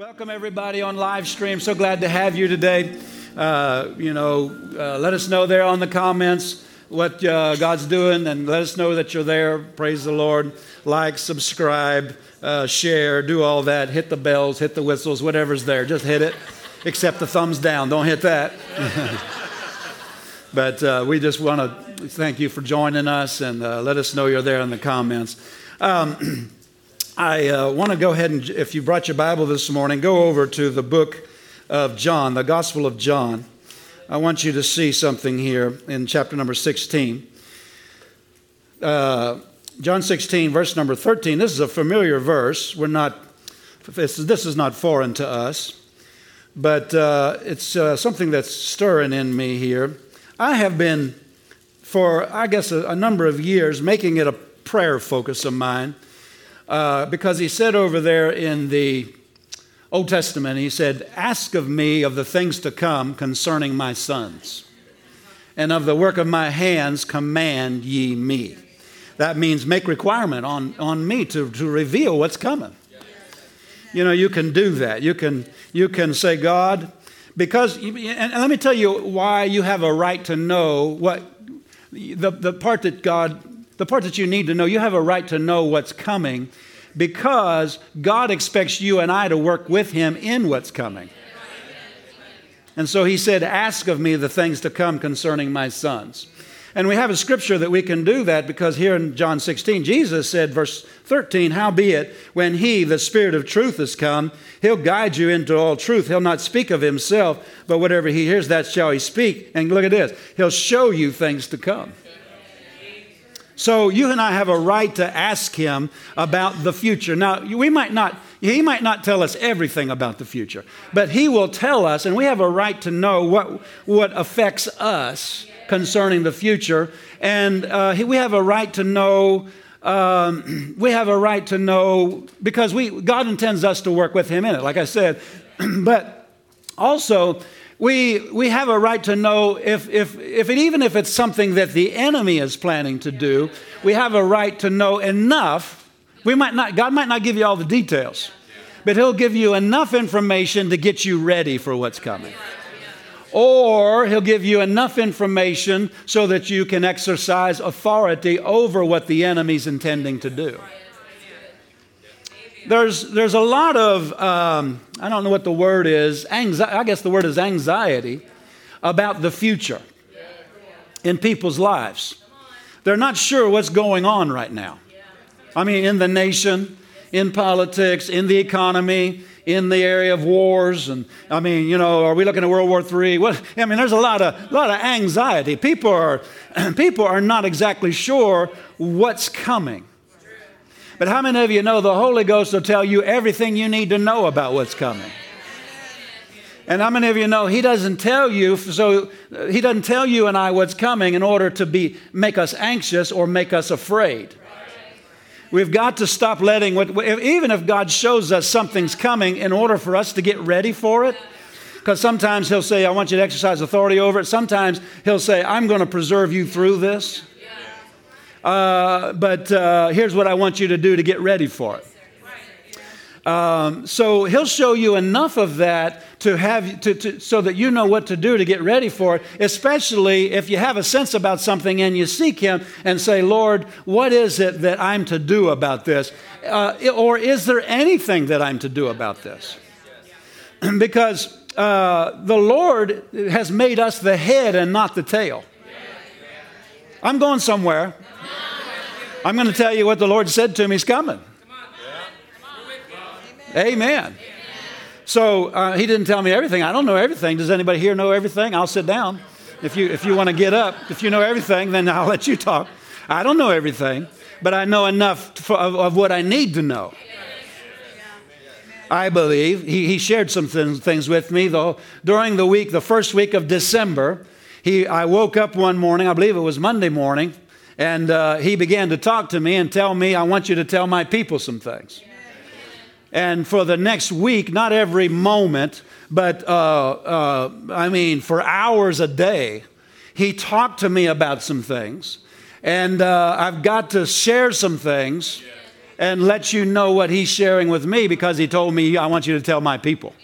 Welcome, everybody on live stream. So glad to have you today. Uh, you know, uh, let us know there on the comments what uh, God's doing and let us know that you're there. Praise the Lord. Like, subscribe, uh, share, do all that. Hit the bells, hit the whistles, whatever's there. Just hit it, except the thumbs down. Don't hit that. but uh, we just want to thank you for joining us and uh, let us know you're there in the comments. Um, I uh, want to go ahead and, if you brought your Bible this morning, go over to the book of John, the Gospel of John. I want you to see something here in chapter number 16. Uh, John 16, verse number 13. This is a familiar verse. We're not, this, is not foreign to us, but uh, it's uh, something that's stirring in me here. I have been, for I guess a, a number of years, making it a prayer focus of mine uh, because he said over there in the Old Testament, he said, Ask of me of the things to come concerning my sons, and of the work of my hands command ye me. That means make requirement on, on me to, to reveal what's coming. You know, you can do that. You can, you can say, God, because, and let me tell you why you have a right to know what the, the part that God the part that you need to know, you have a right to know what's coming because God expects you and I to work with Him in what's coming. And so He said, Ask of me the things to come concerning my sons. And we have a scripture that we can do that because here in John 16, Jesus said, verse 13, Howbeit, when He, the Spirit of truth, is come, He'll guide you into all truth. He'll not speak of Himself, but whatever He hears, that shall He speak. And look at this He'll show you things to come. So you and I have a right to ask him about the future. Now, we might not he might not tell us everything about the future, but he will tell us and we have a right to know what what affects us concerning the future and uh, we have a right to know um, we have a right to know because we God intends us to work with him in it like I said but also we, we have a right to know if, if, if it, even if it's something that the enemy is planning to do, we have a right to know enough. We might not, God might not give you all the details, but He'll give you enough information to get you ready for what's coming. Or He'll give you enough information so that you can exercise authority over what the enemy's intending to do there's, there's a lot of, um, I don't know what the word is, anxi- I guess the word is anxiety about the future in people's lives. They're not sure what's going on right now. I mean, in the nation, in politics, in the economy, in the area of wars, and I mean, you know, are we looking at World War III? I mean, there's a lot of, lot of anxiety. People are, people are not exactly sure what's coming. But how many of you know the Holy Ghost will tell you everything you need to know about what's coming? And how many of you know he doesn't tell you so he doesn't tell you and I what's coming in order to be make us anxious or make us afraid. We've got to stop letting what even if God shows us something's coming in order for us to get ready for it. Because sometimes he'll say, I want you to exercise authority over it. Sometimes he'll say, I'm going to preserve you through this. Uh, but uh, here's what I want you to do to get ready for it. Um, so he'll show you enough of that to have to, to, so that you know what to do to get ready for it. Especially if you have a sense about something and you seek him and say, "Lord, what is it that I'm to do about this?" Uh, or is there anything that I'm to do about this? because uh, the Lord has made us the head and not the tail. I'm going somewhere. I'm going to tell you what the Lord said to me is coming. Amen. So uh, he didn't tell me everything. I don't know everything. Does anybody here know everything? I'll sit down. If you, if you want to get up, if you know everything, then I'll let you talk. I don't know everything, but I know enough for, of, of, what I need to know. I believe he, he shared some things, things with me though during the week, the first week of December. He, I woke up one morning, I believe it was Monday morning, and uh, he began to talk to me and tell me, I want you to tell my people some things. And for the next week, not every moment, but uh, uh, I mean, for hours a day, he talked to me about some things. And uh, I've got to share some things. and let you know what he's sharing with me because he told me, I want you to tell my people.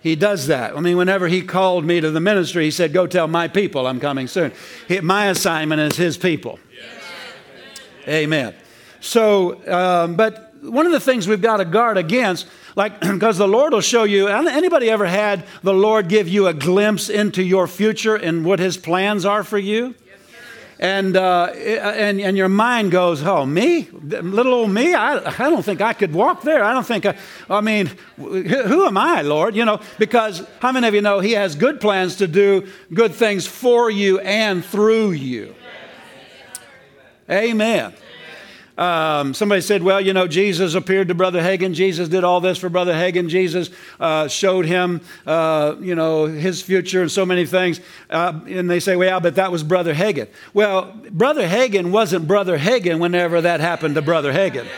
He does that. I mean, whenever he called me to the ministry, he said, Go tell my people I'm coming soon. He, my assignment is his people. Amen. So, um, but one of the things we've got to guard against, like, because the Lord will show you. Anybody ever had the Lord give you a glimpse into your future and what His plans are for you? And, uh, and, and your mind goes, oh, me? Little old me? I, I don't think I could walk there. I don't think, I, I mean, who am I, Lord? You know, because how many of you know He has good plans to do good things for you and through you? Amen. Um, somebody said, well, you know, Jesus appeared to Brother Hagin. Jesus did all this for Brother Hagin. Jesus uh, showed him, uh, you know, his future and so many things. Uh, and they say, well, yeah, but that was Brother Hagin. Well, Brother Hagin wasn't Brother Hagin whenever that happened to Brother Hagin.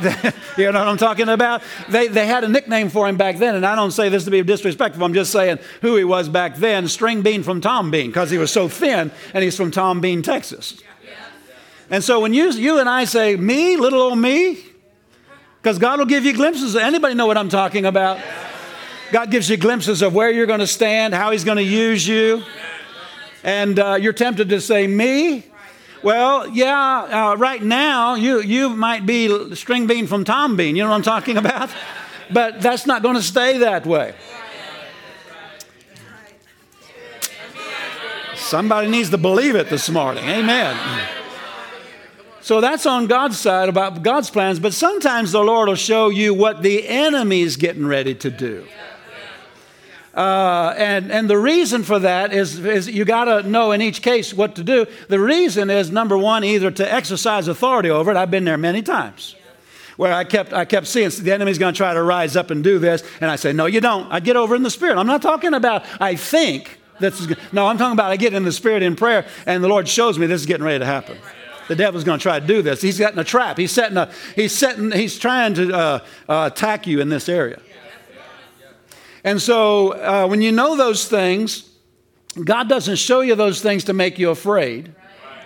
you know what I'm talking about? They, they had a nickname for him back then, and I don't say this to be disrespectful. I'm just saying who he was back then String Bean from Tom Bean, because he was so thin, and he's from Tom Bean, Texas. And so when you, you and I say, me, little old me, because God will give you glimpses. Anybody know what I'm talking about? God gives you glimpses of where you're going to stand, how He's going to use you. And uh, you're tempted to say, me? Well, yeah, uh, right now you, you might be string bean from Tom Bean. You know what I'm talking about? But that's not going to stay that way. Somebody needs to believe it this morning. Amen. So that's on God's side about God's plans, but sometimes the Lord will show you what the enemy is getting ready to do. Uh, and, and the reason for that is, is you got to know in each case what to do. The reason is number one, either to exercise authority over it. I've been there many times where I kept, I kept seeing the enemy's going to try to rise up and do this. And I say, no, you don't. I get over in the spirit. I'm not talking about I think. this That's, no, I'm talking about I get in the spirit in prayer and the Lord shows me this is getting ready to happen the devil's going to try to do this. He's a trap. He's setting a, he's setting, he's trying to uh, uh, attack you in this area. And so uh, when you know those things, God doesn't show you those things to make you afraid.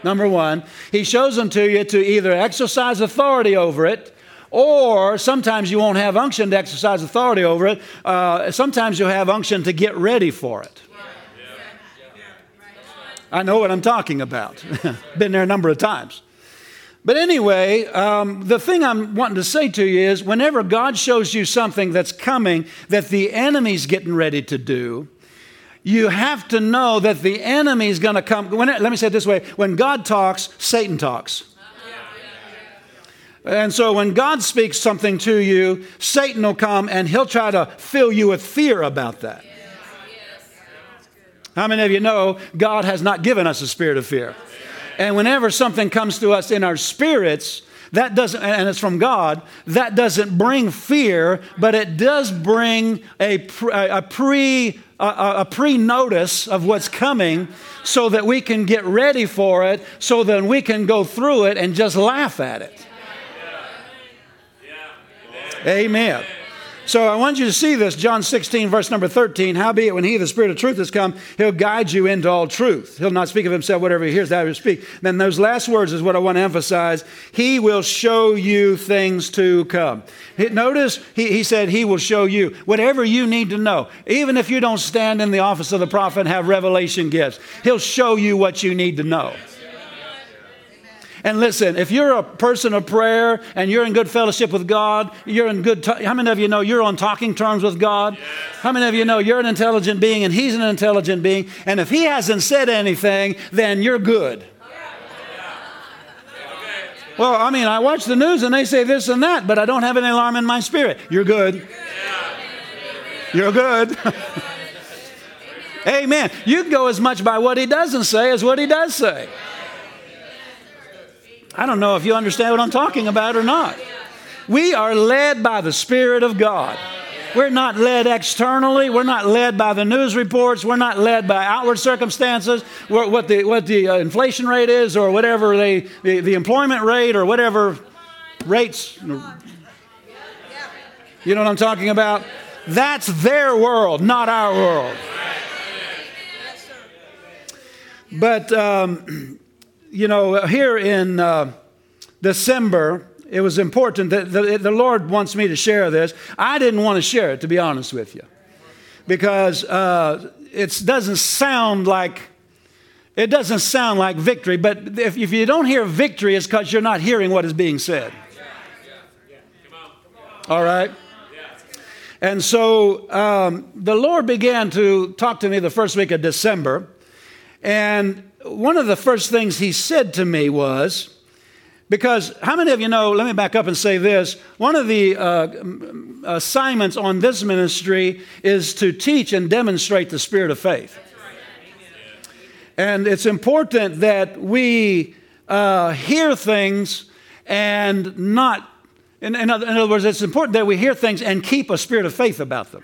Number one, He shows them to you to either exercise authority over it, or sometimes you won't have unction to exercise authority over it. Uh, sometimes you'll have unction to get ready for it. I know what I'm talking about. Been there a number of times. But anyway, um, the thing I'm wanting to say to you is whenever God shows you something that's coming that the enemy's getting ready to do, you have to know that the enemy's going to come. When, let me say it this way when God talks, Satan talks. And so when God speaks something to you, Satan will come and he'll try to fill you with fear about that. How many of you know God has not given us a spirit of fear? And whenever something comes to us in our spirits, that doesn't, and it's from God, that doesn't bring fear, but it does bring a, a pre, a, a pre notice of what's coming so that we can get ready for it, so that we can go through it and just laugh at it. Amen. So I want you to see this, John 16, verse number 13. Howbeit, when he, the Spirit of truth, has come, he'll guide you into all truth. He'll not speak of himself, whatever he hears, that he will speak. Then those last words is what I want to emphasize. He will show you things to come. Notice he, he said he will show you whatever you need to know. Even if you don't stand in the office of the prophet and have revelation gifts, he'll show you what you need to know. And listen, if you're a person of prayer and you're in good fellowship with God, you're in good. T- how many of you know you're on talking terms with God? Yes. How many of you know you're an intelligent being and He's an intelligent being? And if He hasn't said anything, then you're good. Well, I mean, I watch the news and they say this and that, but I don't have any alarm in my spirit. You're good. You're good. Amen. You can go as much by what he doesn't say as what he does say. I don't know if you understand what I'm talking about or not. We are led by the Spirit of God. We're not led externally. We're not led by the news reports. We're not led by outward circumstances, what the, what the uh, inflation rate is, or whatever they, the, the employment rate, or whatever rates. You know what I'm talking about? That's their world, not our world. But um, you know, here in uh, December, it was important that the, the, Lord wants me to share this. I didn't want to share it, to be honest with you, because uh, it doesn't sound like it doesn't sound like victory. But if, if you don't hear victory, it's because you're not hearing what is being said. All right. And so um, the Lord began to talk to me the first week of December, and one of the first things He said to me was because how many of you know? Let me back up and say this. One of the uh, assignments on this ministry is to teach and demonstrate the spirit of faith. And it's important that we uh, hear things and not, in, in, other, in other words, it's important that we hear things and keep a spirit of faith about them.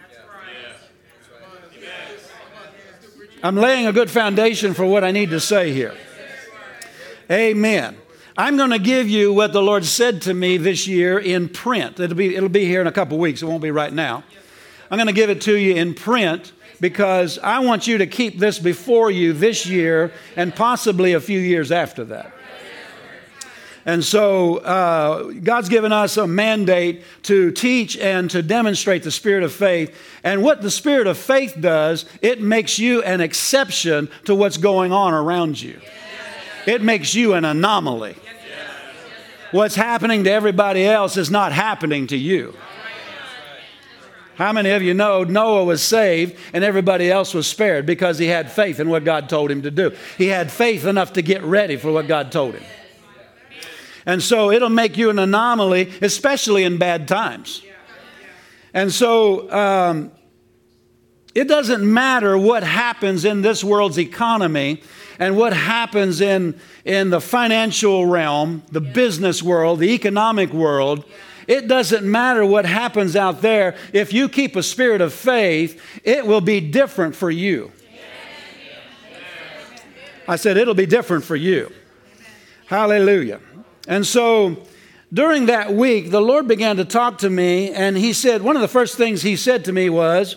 I'm laying a good foundation for what I need to say here. Amen. I'm going to give you what the Lord said to me this year in print. It'll be, it'll be here in a couple weeks. It won't be right now. I'm going to give it to you in print because I want you to keep this before you this year and possibly a few years after that. And so uh, God's given us a mandate to teach and to demonstrate the spirit of faith. And what the spirit of faith does, it makes you an exception to what's going on around you. It makes you an anomaly. What's happening to everybody else is not happening to you. How many of you know Noah was saved and everybody else was spared because he had faith in what God told him to do? He had faith enough to get ready for what God told him. And so it'll make you an anomaly, especially in bad times. And so um, it doesn't matter what happens in this world's economy and what happens in, in the financial realm, the business world, the economic world. It doesn't matter what happens out there. If you keep a spirit of faith, it will be different for you. I said, it'll be different for you. Hallelujah. And so during that week, the Lord began to talk to me, and He said, one of the first things He said to me was,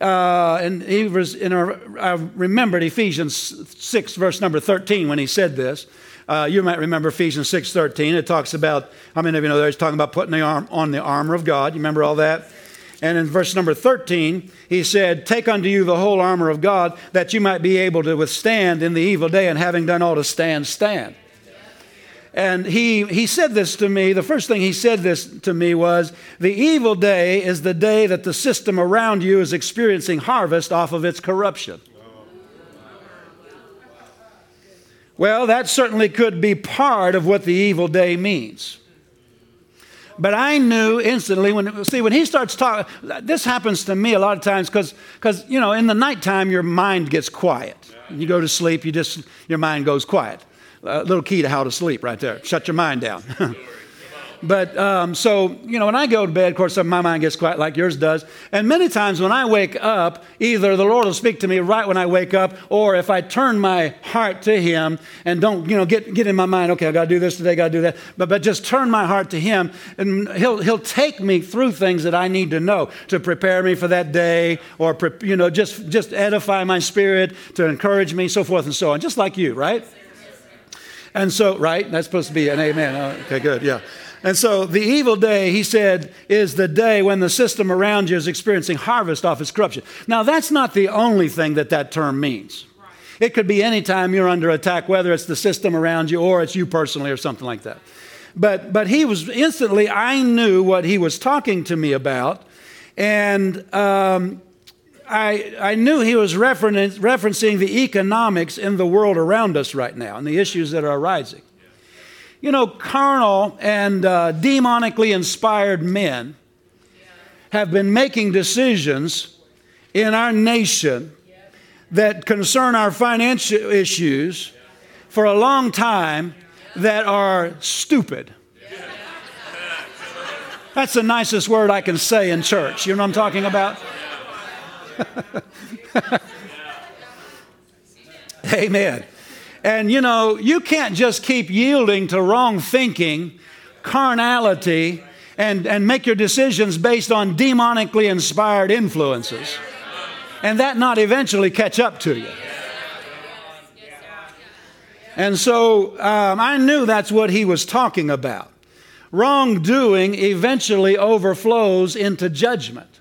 uh, and he was in our, I remembered Ephesians 6, verse number 13, when he said this. Uh, you might remember Ephesians 6, 13. It talks about, how many of you know there he's talking about putting the arm, on the armor of God? You remember all that? And in verse number 13, he said, Take unto you the whole armor of God, that you might be able to withstand in the evil day, and having done all to stand, stand. And he, he said this to me. The first thing he said this to me was the evil day is the day that the system around you is experiencing harvest off of its corruption. Well, that certainly could be part of what the evil day means. But I knew instantly when, see, when he starts talking, this happens to me a lot of times because you know, in the nighttime, your mind gets quiet. You go to sleep, you just, your mind goes quiet a little key to how to sleep right there. Shut your mind down. but um, so, you know, when I go to bed, of course, my mind gets quiet like yours does. And many times when I wake up, either the Lord will speak to me right when I wake up, or if I turn my heart to Him and don't, you know, get, get in my mind, okay, I got to do this today, got to do that, but, but just turn my heart to Him, and He'll, he'll take me through things that I need to know to prepare me for that day, or, you know, just, just edify my spirit, to encourage me, so forth and so on, just like you, right? And so, right? That's supposed to be an amen. Oh, okay, good. Yeah. And so the evil day, he said, is the day when the system around you is experiencing harvest off its corruption. Now, that's not the only thing that that term means. It could be any time you're under attack, whether it's the system around you or it's you personally or something like that. But, but he was instantly, I knew what he was talking to me about. And um, I, I knew he was referencing the economics in the world around us right now and the issues that are arising. You know, carnal and uh, demonically inspired men have been making decisions in our nation that concern our financial issues for a long time that are stupid. That's the nicest word I can say in church. You know what I'm talking about? Amen. And you know, you can't just keep yielding to wrong thinking, carnality, and, and make your decisions based on demonically inspired influences, and that not eventually catch up to you. And so um, I knew that's what he was talking about. Wrongdoing eventually overflows into judgment.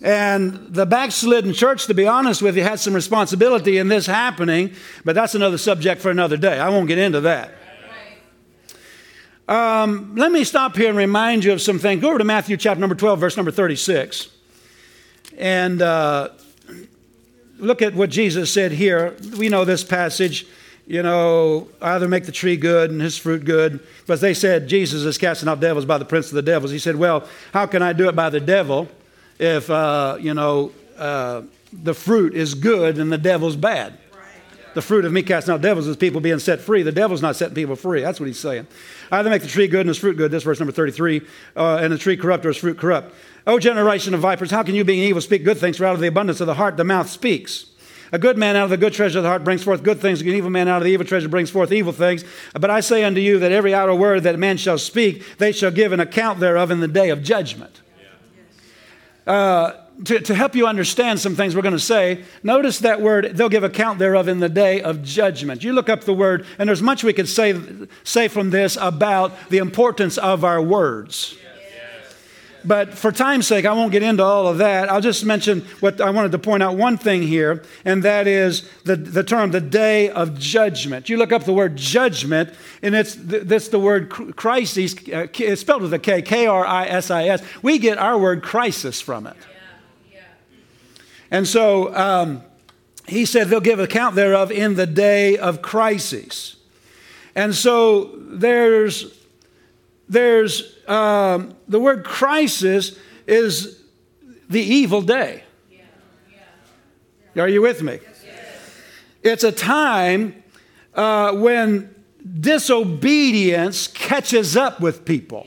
And the backslidden church, to be honest with you, had some responsibility in this happening, but that's another subject for another day. I won't get into that. Um, let me stop here and remind you of some things. Go over to Matthew chapter number 12, verse number 36. And uh, look at what Jesus said here. We know this passage, you know, either make the tree good and his fruit good. But they said Jesus is casting out devils by the prince of the devils. He said, Well, how can I do it by the devil if, uh, you know, uh, the fruit is good and the devil's bad? The fruit of me casting out devils is people being set free. The devil's not setting people free. That's what he's saying. Either make the tree good and its fruit good, this verse number 33, uh, and the tree corrupt or its fruit corrupt. O generation of vipers, how can you, being evil, speak good things? For out of the abundance of the heart, the mouth speaks. A good man out of the good treasure of the heart brings forth good things. An evil man out of the evil treasure brings forth evil things. But I say unto you that every idle word that man shall speak, they shall give an account thereof in the day of judgment. Uh, to, to help you understand some things we're going to say, notice that word, they'll give account thereof in the day of judgment. You look up the word, and there's much we could say, say from this about the importance of our words. But for time's sake, I won't get into all of that. I'll just mention what I wanted to point out one thing here, and that is the, the term, the day of judgment. You look up the word judgment, and it's that's the word crisis. Uh, it's spelled with a K, K R I S I S. We get our word crisis from it. And so um, he said they'll give account thereof in the day of crisis. And so there's, there's um, the word crisis is the evil day. Are you with me? It's a time uh, when disobedience catches up with people.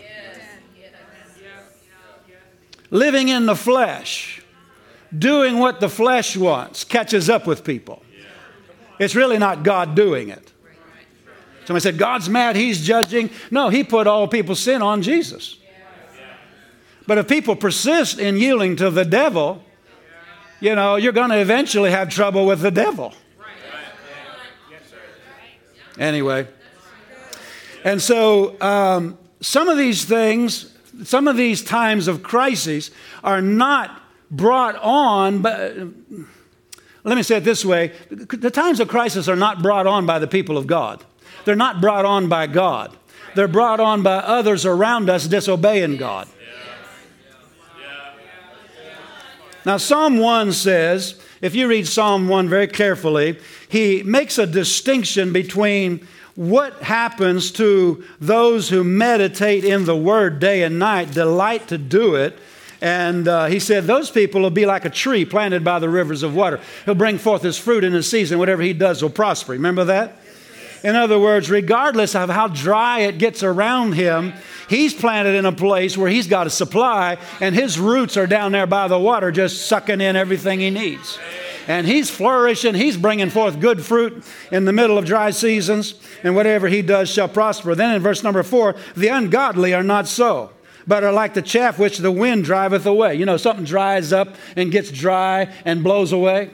Living in the flesh doing what the flesh wants catches up with people. It's really not God doing it. Somebody said, God's mad, He's judging. No, He put all people's sin on Jesus. But if people persist in yielding to the devil, you know, you're going to eventually have trouble with the devil. Anyway, and so um, some of these things, some of these times of crises are not brought on, but let me say it this way the times of crisis are not brought on by the people of God, they're not brought on by God. They're brought on by others around us disobeying God. Now, Psalm 1 says, if you read Psalm 1 very carefully, he makes a distinction between what happens to those who meditate in the Word day and night, delight to do it, and uh, he said, Those people will be like a tree planted by the rivers of water. He'll bring forth his fruit in his season. Whatever he does will prosper. Remember that? In other words, regardless of how dry it gets around him, he's planted in a place where he's got a supply, and his roots are down there by the water, just sucking in everything he needs. And he's flourishing, he's bringing forth good fruit in the middle of dry seasons, and whatever he does shall prosper. Then in verse number four, the ungodly are not so but are like the chaff which the wind driveth away. You know, something dries up and gets dry and blows away.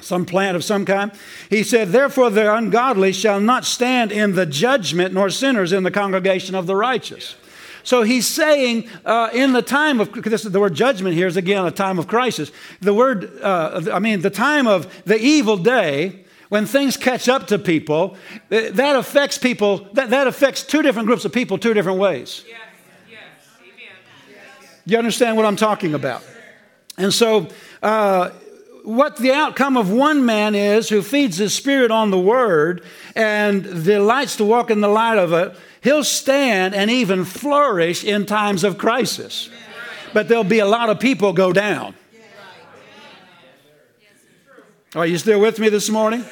Some plant of some kind. He said, Therefore the ungodly shall not stand in the judgment, nor sinners in the congregation of the righteous. So he's saying, uh, in the time of this, the word judgment here is again a time of crisis. The word, uh, I mean, the time of the evil day, when things catch up to people, that affects people. That, that affects two different groups of people two different ways. Yeah. You understand what I'm talking about? And so, uh, what the outcome of one man is who feeds his spirit on the word and delights to walk in the light of it, he'll stand and even flourish in times of crisis. But there'll be a lot of people go down. Are you still with me this morning?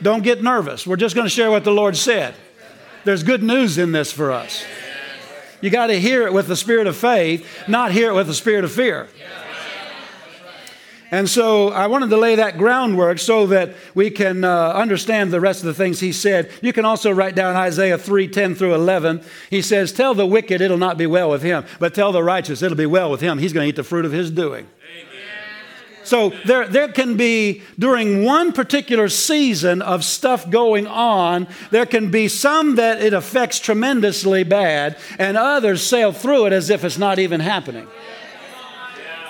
Don't get nervous. We're just going to share what the Lord said. There's good news in this for us. You got to hear it with the spirit of faith, not hear it with the spirit of fear. And so I wanted to lay that groundwork so that we can uh, understand the rest of the things he said. You can also write down Isaiah 3 10 through 11. He says, Tell the wicked it'll not be well with him, but tell the righteous it'll be well with him. He's going to eat the fruit of his doing. So there, there can be, during one particular season of stuff going on, there can be some that it affects tremendously bad, and others sail through it as if it's not even happening.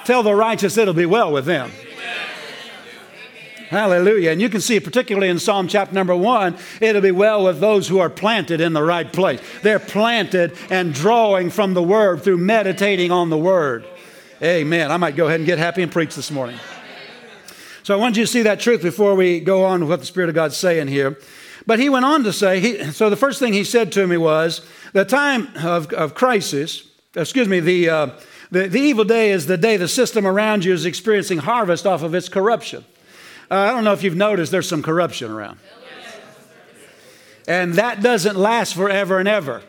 Tell the righteous it'll be well with them. Hallelujah. And you can see, particularly in Psalm chapter number one, it'll be well with those who are planted in the right place. They're planted and drawing from the word through meditating on the word. Amen. I might go ahead and get happy and preach this morning. So I want you to see that truth before we go on with what the Spirit of God's saying here. But he went on to say, he, so the first thing he said to me was, the time of, of crisis, excuse me, the, uh, the, the evil day is the day the system around you is experiencing harvest off of its corruption. Uh, I don't know if you've noticed there's some corruption around. And that doesn't last forever and ever.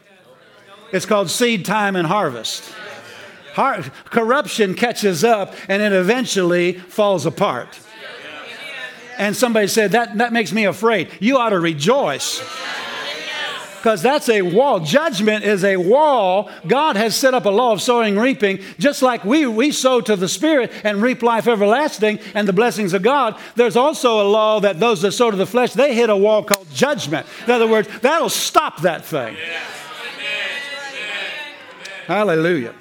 It's called seed time and harvest. Har- corruption catches up and it eventually falls apart. And somebody said, that, that makes me afraid. You ought to rejoice because that's a wall. Judgment is a wall. God has set up a law of sowing and reaping, just like we, we sow to the Spirit and reap life everlasting and the blessings of God. There's also a law that those that sow to the flesh, they hit a wall called judgment. In other words, that'll stop that thing. Hallelujah.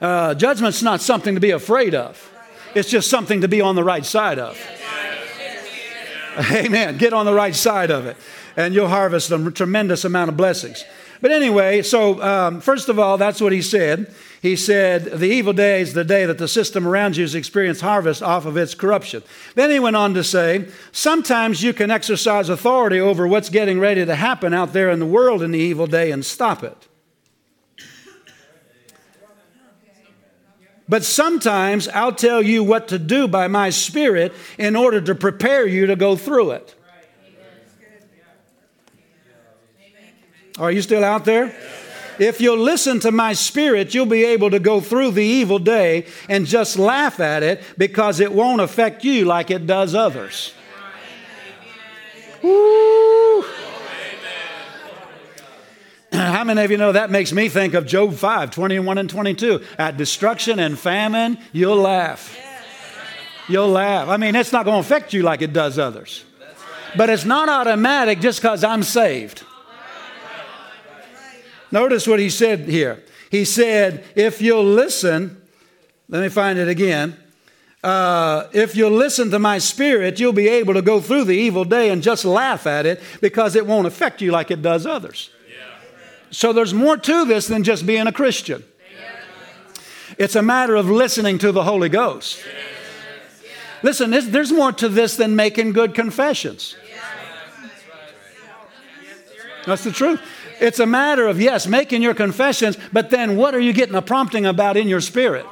Uh, judgment's not something to be afraid of, it's just something to be on the right side of. Amen. Get on the right side of it and you'll harvest a tremendous amount of blessings. But anyway, so um, first of all, that's what he said. He said, The evil day is the day that the system around you has experienced harvest off of its corruption. Then he went on to say, Sometimes you can exercise authority over what's getting ready to happen out there in the world in the evil day and stop it. But sometimes I'll tell you what to do by my Spirit in order to prepare you to go through it. Are you still out there? If you'll listen to my spirit, you'll be able to go through the evil day and just laugh at it because it won't affect you like it does others. Woo. How many of you know that makes me think of Job 5 21 and 22? At destruction and famine, you'll laugh. You'll laugh. I mean, it's not going to affect you like it does others. But it's not automatic just because I'm saved. Notice what he said here. He said, If you'll listen, let me find it again. Uh, if you'll listen to my spirit, you'll be able to go through the evil day and just laugh at it because it won't affect you like it does others. So there's more to this than just being a Christian. It's a matter of listening to the Holy Ghost. Listen, there's more to this than making good confessions. That's the truth. It's a matter of, yes, making your confessions, but then what are you getting a prompting about in your spirit?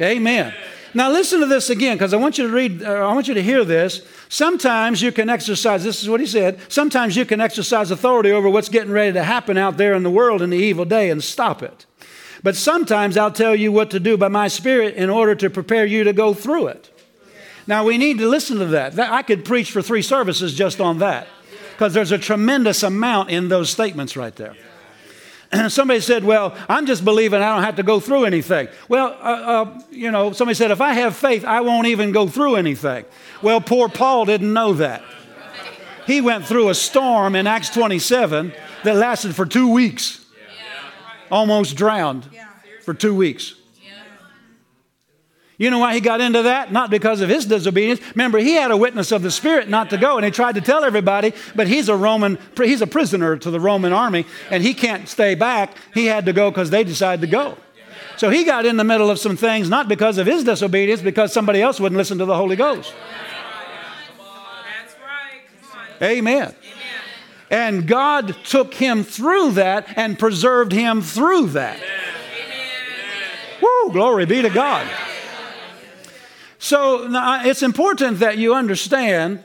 Amen. Now listen to this again because I want you to read, uh, I want you to hear this. Sometimes you can exercise, this is what he said, sometimes you can exercise authority over what's getting ready to happen out there in the world in the evil day and stop it. But sometimes I'll tell you what to do by my spirit in order to prepare you to go through it. Now we need to listen to that. I could preach for three services just on that because there's a tremendous amount in those statements right there. And somebody said, Well, I'm just believing I don't have to go through anything. Well, uh, uh, you know, somebody said, If I have faith, I won't even go through anything. Well, poor Paul didn't know that. He went through a storm in Acts 27 that lasted for two weeks, almost drowned for two weeks. You know why he got into that? Not because of his disobedience. Remember, he had a witness of the Spirit not to go, and he tried to tell everybody, but he's a Roman, he's a prisoner to the Roman army, and he can't stay back. He had to go because they decided to go. So he got in the middle of some things, not because of his disobedience, because somebody else wouldn't listen to the Holy Ghost. Amen. And God took him through that and preserved him through that. Woo, glory be to God. So it's important that you understand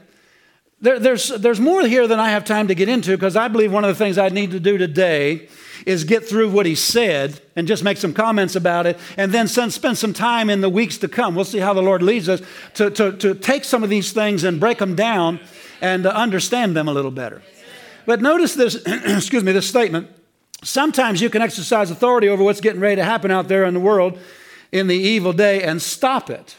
there, there's, there's more here than I have time to get into because I believe one of the things I need to do today is get through what he said and just make some comments about it and then spend some time in the weeks to come. We'll see how the Lord leads us to, to, to take some of these things and break them down and uh, understand them a little better. But notice this, excuse me, this statement. Sometimes you can exercise authority over what's getting ready to happen out there in the world in the evil day and stop it.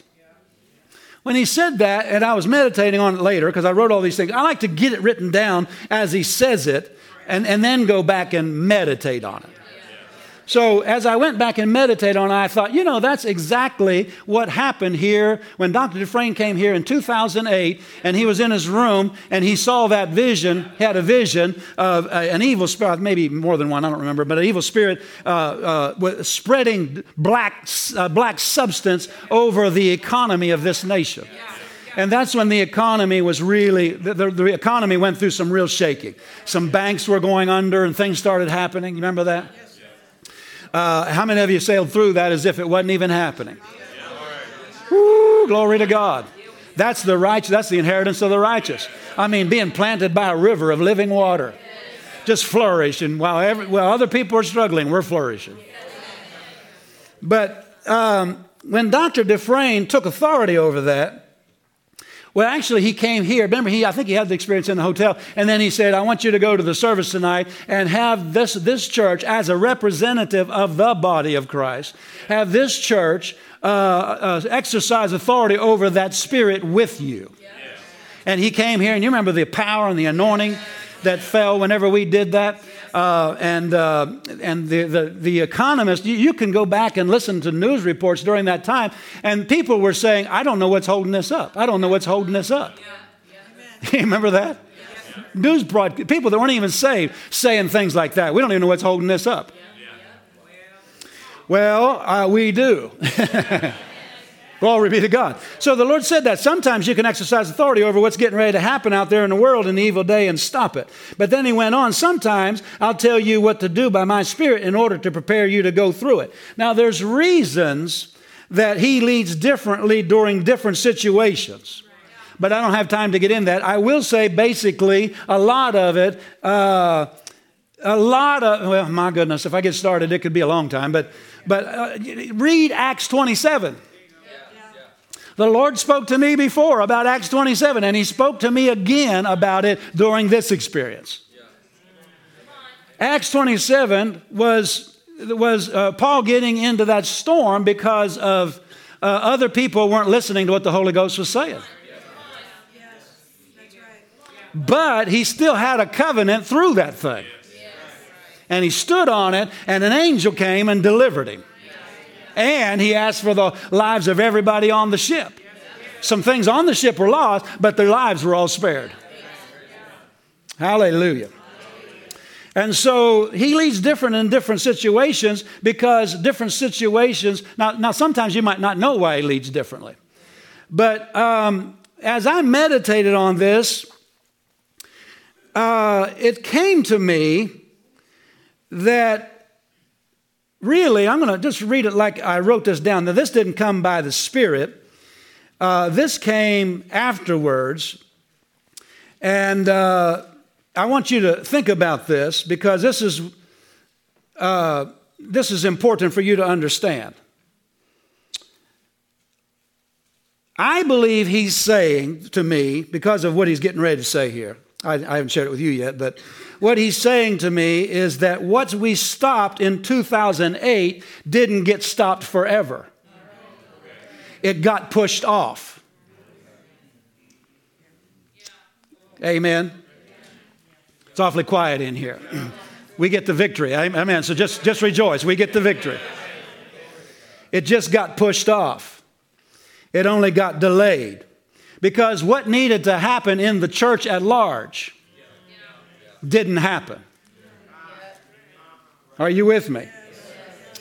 When he said that, and I was meditating on it later because I wrote all these things, I like to get it written down as he says it and, and then go back and meditate on it. So as I went back and meditated on it, I thought, you know, that's exactly what happened here when Dr. Dufresne came here in 2008 and he was in his room and he saw that vision, had a vision of an evil spirit, maybe more than one, I don't remember, but an evil spirit uh, uh, spreading black, uh, black substance over the economy of this nation. And that's when the economy was really, the, the, the, economy went through some real shaking. Some banks were going under and things started happening. You remember that? Uh, how many of you sailed through that as if it wasn't even happening? Woo, glory to God. That's the righteous, that's the inheritance of the righteous. I mean, being planted by a river of living water. Just flourishing while, every, while other people are struggling, we're flourishing. But um, when Dr. Dufresne took authority over that, well, actually, he came here. Remember, he, I think he had the experience in the hotel. And then he said, I want you to go to the service tonight and have this, this church, as a representative of the body of Christ, have this church uh, uh, exercise authority over that spirit with you. And he came here, and you remember the power and the anointing that fell whenever we did that. Uh, and uh, and the, the, the economist, you, you, can go back and listen to news reports during that time, and people were saying, I don't know what's holding this up. I don't know what's holding this up. you remember that? News broad people that weren't even saved saying things like that. We don't even know what's holding this up. Well, uh, we do. Glory be to God. So the Lord said that sometimes you can exercise authority over what's getting ready to happen out there in the world in the evil day and stop it. But then he went on, sometimes I'll tell you what to do by my spirit in order to prepare you to go through it. Now there's reasons that he leads differently during different situations. But I don't have time to get in that. I will say basically a lot of it, uh, a lot of, well, my goodness, if I get started, it could be a long time, but, but uh, read Acts 27. The Lord spoke to me before about Acts 27, and He spoke to me again about it during this experience. Acts 27 was, was uh, Paul getting into that storm because of uh, other people weren't listening to what the Holy Ghost was saying. But he still had a covenant through that thing. And he stood on it, and an angel came and delivered him. And he asked for the lives of everybody on the ship. Some things on the ship were lost, but their lives were all spared. Hallelujah. And so he leads different in different situations because different situations. Now, now sometimes you might not know why he leads differently. But um, as I meditated on this, uh, it came to me that really, I'm going to just read it like I wrote this down. Now, this didn't come by the Spirit. Uh, this came afterwards. And uh, I want you to think about this because this is, uh, this is important for you to understand. I believe he's saying to me, because of what he's getting ready to say here, I, I haven't shared it with you yet, but what he's saying to me is that what we stopped in 2008 didn't get stopped forever, it got pushed off. Amen. It's awfully quiet in here. We get the victory. Amen. So just, just rejoice. We get the victory. It just got pushed off, it only got delayed. Because what needed to happen in the church at large didn't happen. Are you with me?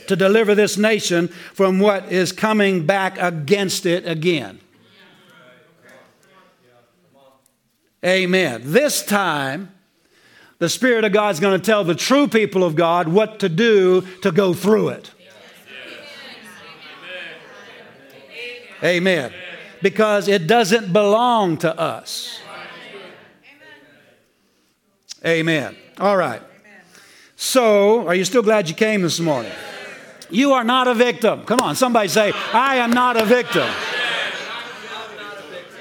To deliver this nation from what is coming back against it again. Amen. This time, the Spirit of God is going to tell the true people of God what to do to go through it. Amen. Because it doesn't belong to us. Amen. All right. So, are you still glad you came this morning? You are not a victim. Come on, somebody say, I am not a victim.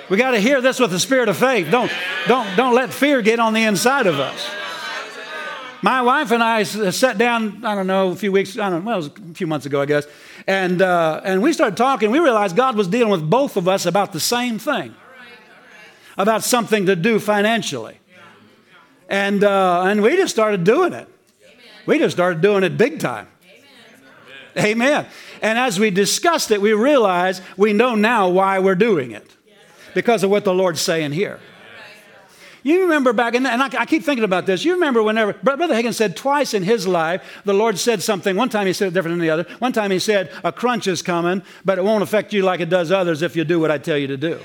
We got to hear this with the spirit of faith. Don't, don't, don't let fear get on the inside of us. My wife and I sat down, I don't know, a few weeks, I don't know, well, it was a few months ago, I guess, and, uh, and we started talking. We realized God was dealing with both of us about the same thing, about something to do financially. And, uh, and we just started doing it. We just started doing it big time. Amen. And as we discussed it, we realized we know now why we're doing it because of what the Lord's saying here. You remember back, in, and I, I, keep thinking about this. You remember whenever Brother Hagin said twice in his life, the Lord said something. One time he said it different than the other. One time he said, A crunch is coming, but it won't affect you like it does others if you do what I tell you to do.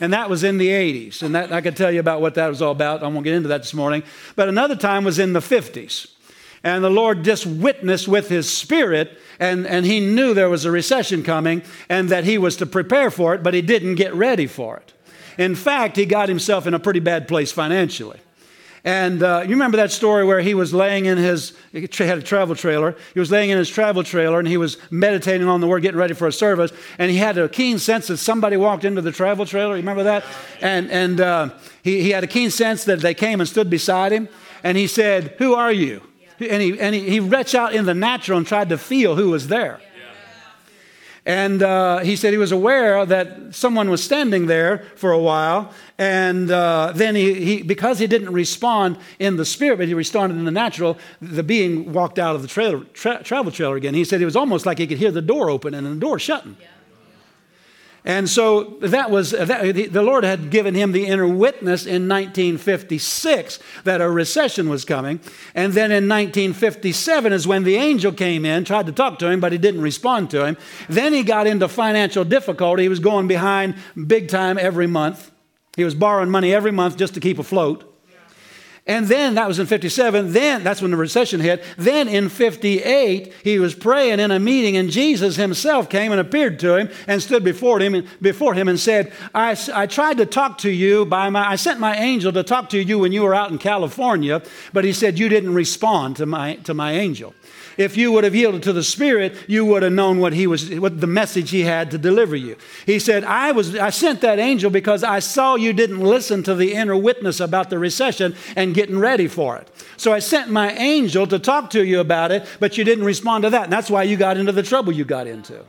And that was in the 80s. And that, I could tell you about what that was all about. I won't get into that this morning. But another time was in the 50s. And the Lord just witnessed with his spirit, and, and he knew there was a recession coming and that he was to prepare for it, but he didn't get ready for it. In fact, he got himself in a pretty bad place financially. And uh, you remember that story where he was laying in his, he had a travel trailer. He was laying in his travel trailer and he was meditating on the word, getting ready for a service. And he had a keen sense that somebody walked into the travel trailer. You remember that? And, and uh, he, he had a keen sense that they came and stood beside him. And he said, Who are you? And he, and he, he reached out in the natural and tried to feel who was there. And uh, he said he was aware that someone was standing there for a while. And uh, then he, he, because he didn't respond in the spirit, but he responded in the natural, the being walked out of the trailer, tra- travel trailer again. He said it was almost like he could hear the door open and the door shutting. Yeah. And so that was, uh, that, the Lord had given him the inner witness in 1956 that a recession was coming. And then in 1957 is when the angel came in, tried to talk to him, but he didn't respond to him. Then he got into financial difficulty. He was going behind big time every month. He was borrowing money every month just to keep afloat. And then that was in 57. Then that's when the recession hit. Then in 58, he was praying in a meeting, and Jesus himself came and appeared to him and stood before him, before him and said, I, I tried to talk to you by my, I sent my angel to talk to you when you were out in California, but he said you didn't respond to my, to my angel if you would have yielded to the Spirit, you would have known what he was, what the message he had to deliver you. He said, I was, I sent that angel because I saw you didn't listen to the inner witness about the recession and getting ready for it. So I sent my angel to talk to you about it, but you didn't respond to that. And that's why you got into the trouble you got into.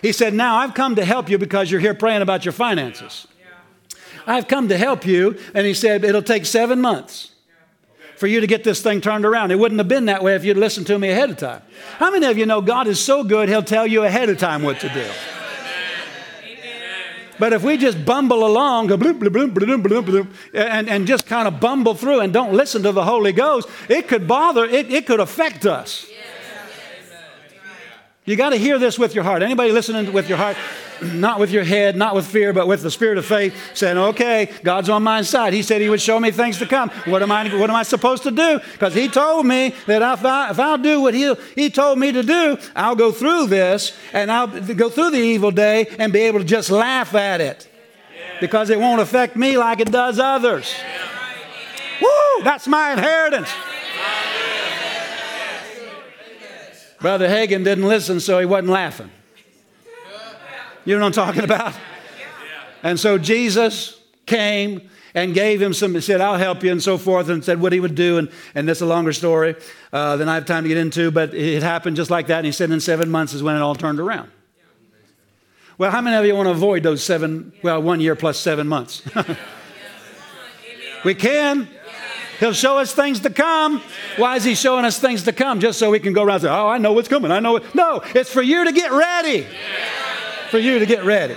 He said, Now I've come to help you because you're here praying about your finances. I've come to help you. And he said, It'll take seven months for you to get this thing turned around. It wouldn't have been that way if you'd listened to me ahead of time. How many of you know God is so good, He'll tell you ahead of time what to do? But if we just bumble along, bloop, bloop, bloop, and, and just kind of bumble through and don't listen to the Holy Ghost, it could bother, it, it could affect us. You got to hear this with your heart. Anybody listening with your heart? not with your head, not with fear, but with the spirit of faith, saying, okay, God's on my side. He said he would show me things to come. What am I, what am I supposed to do? Because he told me that if, I, if I'll do what he, he told me to do, I'll go through this and I'll go through the evil day and be able to just laugh at it. Because it won't affect me like it does others. Woo! That's my inheritance. Brother Hagin didn't listen, so he wasn't laughing. You know what I'm talking about? And so Jesus came and gave him some, he said, I'll help you, and so forth, and said what he would do. And, and that's a longer story uh, than I have time to get into, but it happened just like that. And he said in seven months is when it all turned around. Well, how many of you want to avoid those seven, well, one year plus seven months? we can. He'll show us things to come. Why is he showing us things to come? Just so we can go around and say, oh, I know what's coming. I know it. No, it's for you to get ready for you to get ready.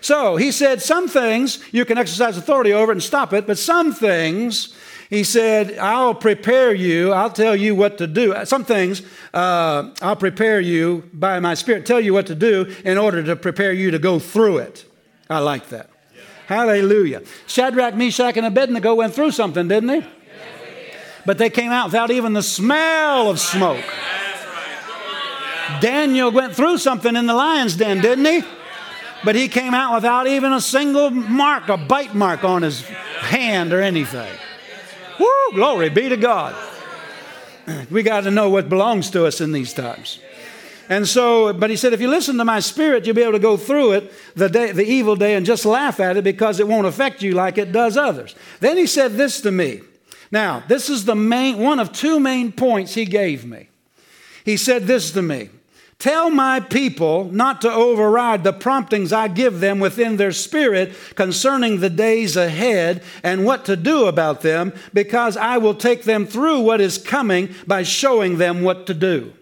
So he said, Some things you can exercise authority over and stop it, but some things, he said, I'll prepare you, I'll tell you what to do. Some things uh, I'll prepare you by my Spirit, tell you what to do in order to prepare you to go through it. I like that. Yeah. Hallelujah. Shadrach, Meshach, and Abednego went through something, didn't they? But they came out without even the smell of smoke. Daniel went through something in the lion's den, didn't he? But he came out without even a single mark, a bite mark on his hand or anything. Woo, glory be to God. We got to know what belongs to us in these times. And so, but he said, if you listen to my spirit, you'll be able to go through it, the, day, the evil day, and just laugh at it because it won't affect you like it does others. Then he said this to me Now, this is the main one of two main points he gave me. He said this to me Tell my people not to override the promptings I give them within their spirit concerning the days ahead and what to do about them, because I will take them through what is coming by showing them what to do.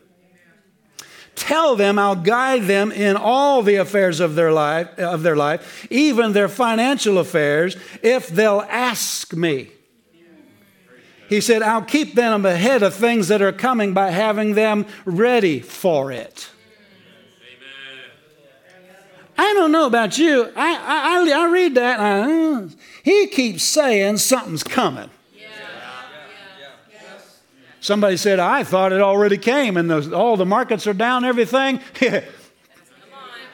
Tell them I'll guide them in all the affairs of their life, of their life, even their financial affairs, if they'll ask me. He said, I'll keep them ahead of things that are coming by having them ready for it. I don't know about you. I, I, I read that. I, uh, he keeps saying something's coming. Somebody said, I thought it already came and the, all the markets are down, everything. it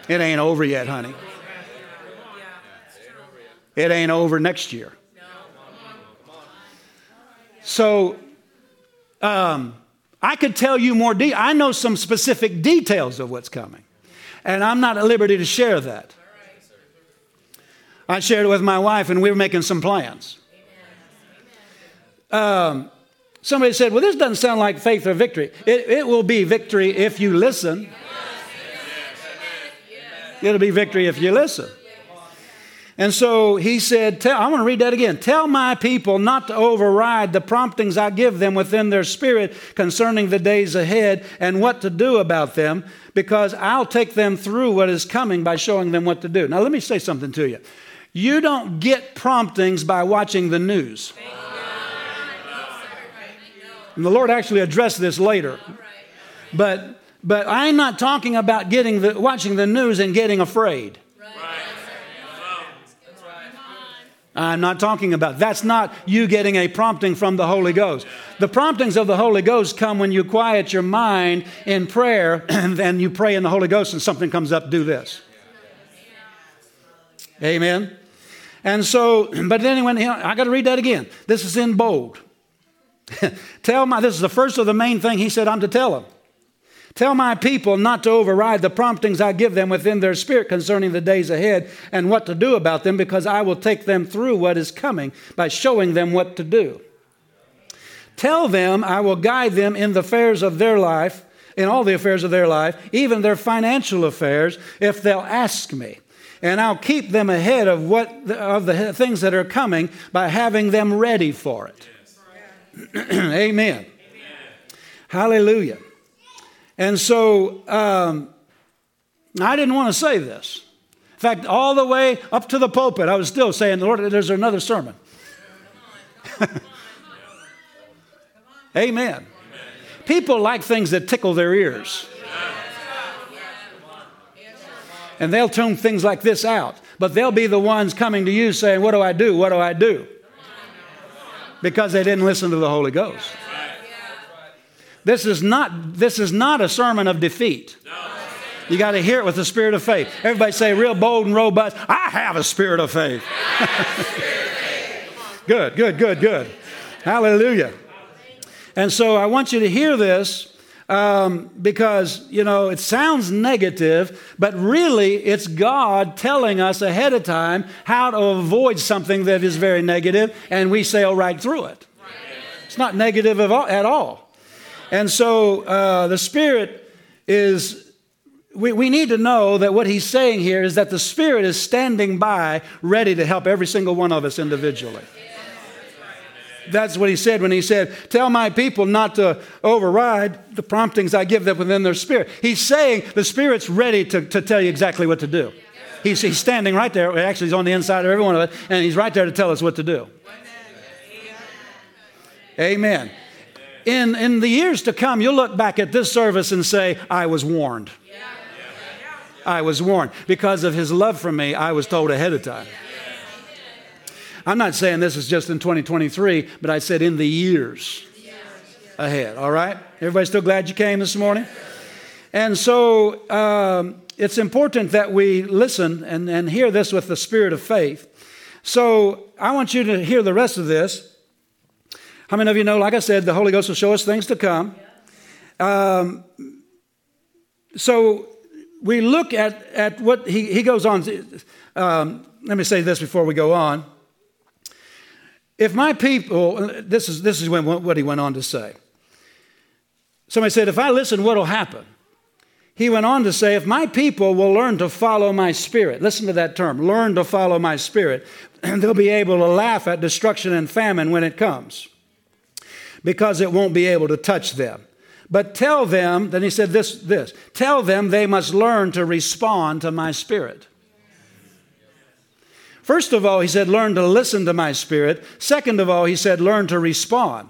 ain't over yet, honey. It ain't over next year. So um, I could tell you more. De- I know some specific details of what's coming, and I'm not at liberty to share that. I shared it with my wife, and we were making some plans. Um, somebody said, Well, this doesn't sound like faith or victory. It, it will be victory if you listen. It'll be victory if you listen. And so he said, tell, I'm going to read that again. Tell my people not to override the promptings I give them within their spirit concerning the days ahead and what to do about them, because I'll take them through what is coming by showing them what to do. Now, let me say something to you. You don't get promptings by watching the news. And the Lord actually addressed this later. But, but I'm not talking about getting the, watching the news and getting afraid. I'm not talking about that's not you getting a prompting from the Holy Ghost. The promptings of the Holy Ghost come when you quiet your mind in prayer and then you pray in the Holy Ghost and something comes up, do this. Amen. And so, but then when I got to read that again. This is in bold. tell my, this is the first of the main thing he said I'm to tell them. Tell my people not to override the promptings I give them within their spirit concerning the days ahead and what to do about them, because I will take them through what is coming by showing them what to do. Tell them I will guide them in the affairs of their life, in all the affairs of their life, even their financial affairs, if they'll ask me. And I'll keep them ahead of what of the things that are coming by having them ready for it. Amen. Amen. Hallelujah. And so um, I didn't want to say this. In fact, all the way up to the pulpit, I was still saying, Lord, there's another sermon. Amen. People like things that tickle their ears. And they'll tune things like this out. But they'll be the ones coming to you saying, What do I do? What do I do? Because they didn't listen to the Holy Ghost. This is not, this is not a sermon of defeat. No. You got to hear it with the spirit of faith. Everybody say, real bold and robust, I have a spirit of faith. good, good, good, good. Hallelujah. And so I want you to hear this um, because, you know, it sounds negative, but really it's God telling us ahead of time how to avoid something that is very negative, and we sail right through it. It's not negative at all. And so uh, the Spirit is, we, we need to know that what he's saying here is that the Spirit is standing by, ready to help every single one of us individually. That's what he said when he said, Tell my people not to override the promptings I give them within their spirit. He's saying the Spirit's ready to, to tell you exactly what to do. He's, he's standing right there. Actually, he's on the inside of every one of us, and he's right there to tell us what to do. Amen in, in the years to come, you'll look back at this service and say, I was warned. I was warned. Because of his love for me, I was told ahead of time. I'm not saying this is just in 2023, but I said in the years ahead. All right? Everybody still glad you came this morning? And so um, it's important that we listen and, and hear this with the spirit of faith. So I want you to hear the rest of this. How many of you know, like I said, the Holy Ghost will show us things to come? Um, so we look at, at what he, he goes on. Um, let me say this before we go on. if my people, this is, this is what he went on to say. Somebody said, if I listen, what will happen? He went on to say, if my people will learn to follow my spirit, listen to that term, learn to follow my spirit, and they'll be able to laugh at destruction and famine when it comes because it won't be able to touch them. But tell them, then he said this, this, tell them they must learn to respond to my spirit. First of all, he said, learn to listen to my spirit. Second of all, he said, learn to respond.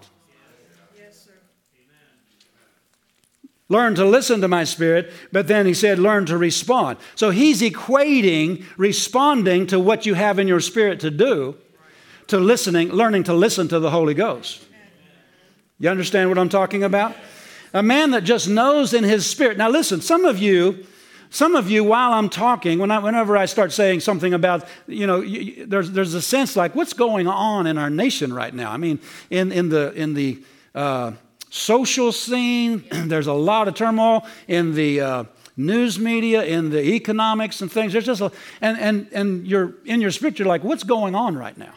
Learn to listen to my spirit, but then he said, learn to respond. So he's equating responding to what you have in your spirit to do to listening, learning to listen to the Holy Ghost. You understand what I'm talking about? A man that just knows in his spirit. Now, listen, some of you, some of you, while I'm talking, when I, whenever I start saying something about, you know, you, there's, there's a sense like, what's going on in our nation right now? I mean, in, in the, in the uh, social scene, there's a lot of turmoil in the uh, news media, in the economics and things. There's just a, and, and, and you're in your spirit, you're like, what's going on right now?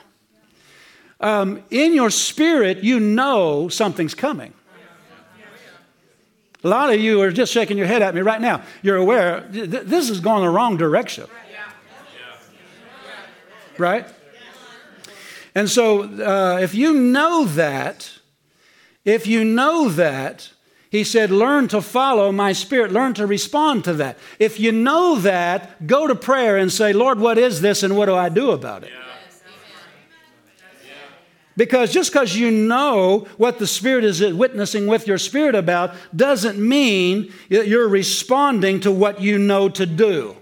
Um, in your spirit, you know something's coming. A lot of you are just shaking your head at me right now. You're aware this is going the wrong direction. Right? And so, uh, if you know that, if you know that, he said, learn to follow my spirit, learn to respond to that. If you know that, go to prayer and say, Lord, what is this and what do I do about it? Because just because you know what the Spirit is witnessing with your spirit about doesn't mean that you're responding to what you know to do.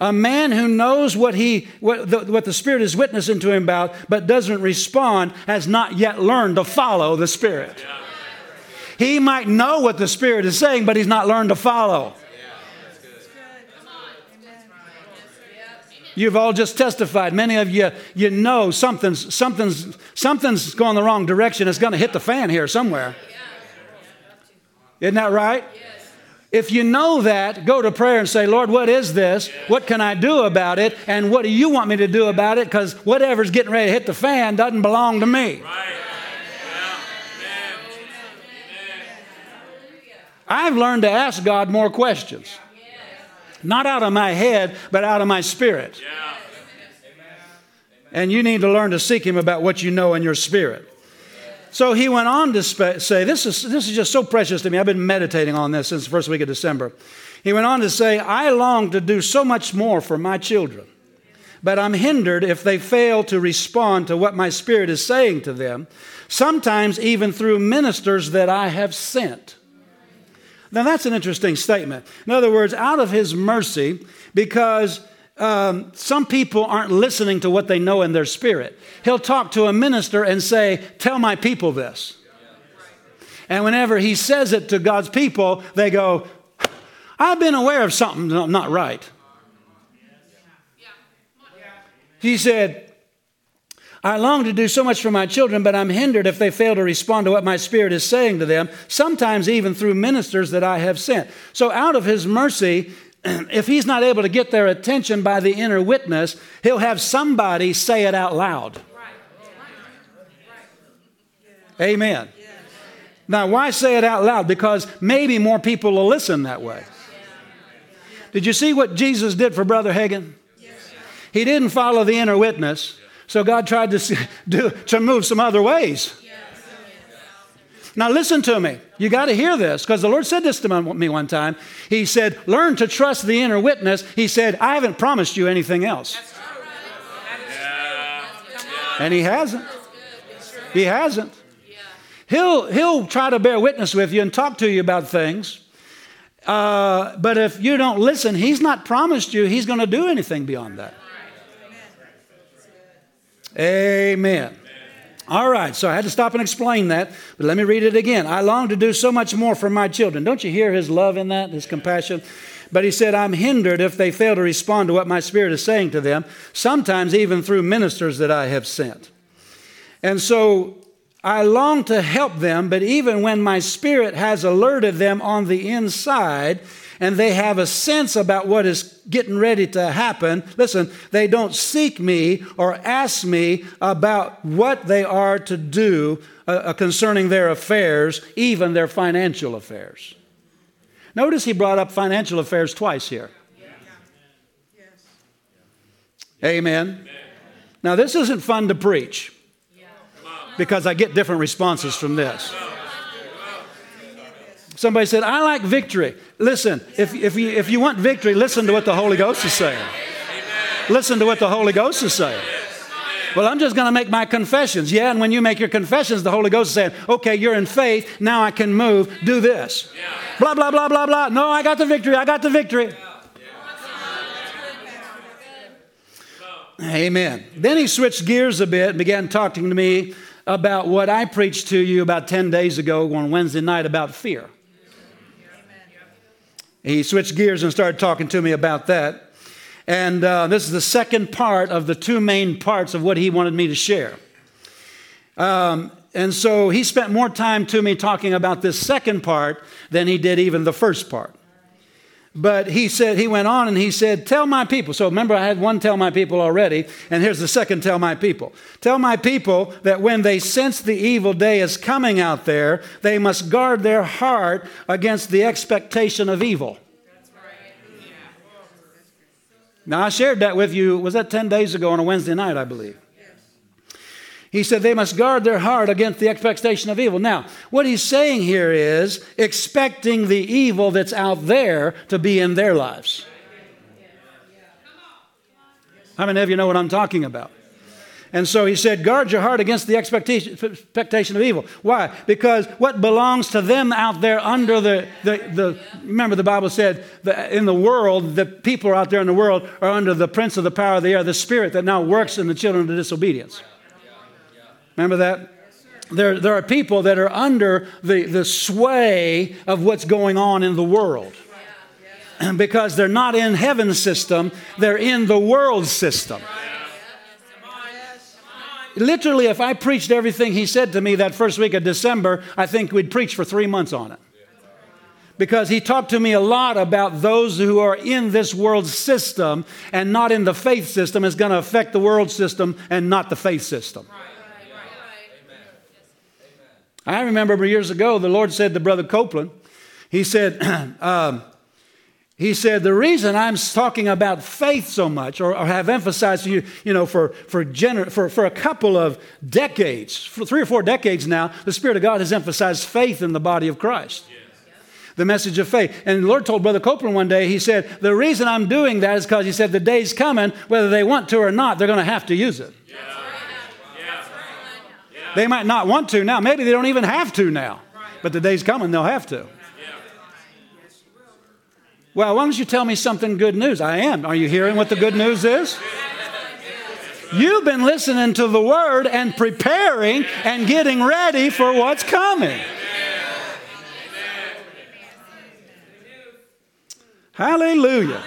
A man who knows what, he, what, the, what the Spirit is witnessing to him about but doesn't respond has not yet learned to follow the Spirit. He might know what the Spirit is saying, but he's not learned to follow. You've all just testified. Many of you, you know something's, something's, something's going the wrong direction. It's going to hit the fan here somewhere. Isn't that right? If you know that, go to prayer and say, Lord, what is this? What can I do about it? And what do you want me to do about it? Because whatever's getting ready to hit the fan doesn't belong to me. I've learned to ask God more questions. Not out of my head, but out of my spirit. And you need to learn to seek Him about what you know in your spirit. So he went on to say, this is, this is just so precious to me. I've been meditating on this since the first week of December. He went on to say, I long to do so much more for my children, but I'm hindered if they fail to respond to what my spirit is saying to them, sometimes even through ministers that I have sent. Now, that's an interesting statement. In other words, out of his mercy, because um, some people aren't listening to what they know in their spirit, he'll talk to a minister and say, Tell my people this. And whenever he says it to God's people, they go, I've been aware of something not right. He said, I long to do so much for my children, but I'm hindered if they fail to respond to what my spirit is saying to them, sometimes even through ministers that I have sent. So, out of his mercy, if he's not able to get their attention by the inner witness, he'll have somebody say it out loud. Amen. Now, why say it out loud? Because maybe more people will listen that way. Did you see what Jesus did for Brother Hagin? He didn't follow the inner witness. So God tried to, do, to move some other ways. Now, listen to me. You got to hear this because the Lord said this to me one time. He said, Learn to trust the inner witness. He said, I haven't promised you anything else. And He hasn't. He hasn't. He'll, he'll try to bear witness with you and talk to you about things. Uh, but if you don't listen, He's not promised you He's going to do anything beyond that. Amen. All right, so I had to stop and explain that, but let me read it again. I long to do so much more for my children. Don't you hear his love in that, his compassion? But he said, I'm hindered if they fail to respond to what my spirit is saying to them, sometimes even through ministers that I have sent. And so I long to help them, but even when my spirit has alerted them on the inside and they have a sense about what is getting ready to happen, listen, they don't seek me or ask me about what they are to do uh, uh concerning their affairs, even their financial affairs. Notice he brought up financial affairs twice here. Amen. Now, this isn't fun to preach because I get different responses from this. Somebody said, I like victory. Listen, if, if, you, if you want victory, listen to what the Holy Ghost is saying. Listen to what the Holy Ghost is saying. Well, I'm just going to make my confessions. Yeah, and when you make your confessions, the Holy Ghost is saying, okay, you're in faith. Now I can move. Do this. Blah, blah, blah, blah, blah. No, I got the victory. I got the victory. Amen. Then he switched gears a bit and began talking to me about what I preached to you about 10 days ago on Wednesday night about fear. He switched gears and started talking to me about that. And uh, this is the second part of the two main parts of what he wanted me to share. Um, and so he spent more time to me talking about this second part than he did even the first part. But he said, he went on and he said, Tell my people. So remember, I had one tell my people already, and here's the second tell my people. Tell my people that when they sense the evil day is coming out there, they must guard their heart against the expectation of evil. Now, I shared that with you, was that 10 days ago on a Wednesday night, I believe? He said they must guard their heart against the expectation of evil. Now, what he's saying here is expecting the evil that's out there to be in their lives. How many of you know what I'm talking about? And so he said, guard your heart against the expectation, of evil. Why? Because what belongs to them out there under the, the, the remember the Bible said that in the world, the people out there in the world are under the prince of the power of the air, the spirit that now works in the children of disobedience. Remember that? There, there are people that are under the, the sway of what's going on in the world. Because they're not in heaven's system, they're in the world system. Literally, if I preached everything he said to me that first week of December, I think we'd preach for three months on it. Because he talked to me a lot about those who are in this world system and not in the faith system is going to affect the world system and not the faith system. I remember years ago, the Lord said to Brother Copeland, He said, um, he said, the reason I'm talking about faith so much, or, or have emphasized to you, you know, for, for, gener- for, for a couple of decades, for three or four decades now, the Spirit of God has emphasized faith in the body of Christ. The message of faith. And the Lord told Brother Copeland one day, He said, The reason I'm doing that is because He said, The day's coming, whether they want to or not, they're going to have to use it. They might not want to now. Maybe they don't even have to now. But the day's coming, they'll have to. Well, why don't you tell me something good news? I am. Are you hearing what the good news is? You've been listening to the word and preparing and getting ready for what's coming. Hallelujah.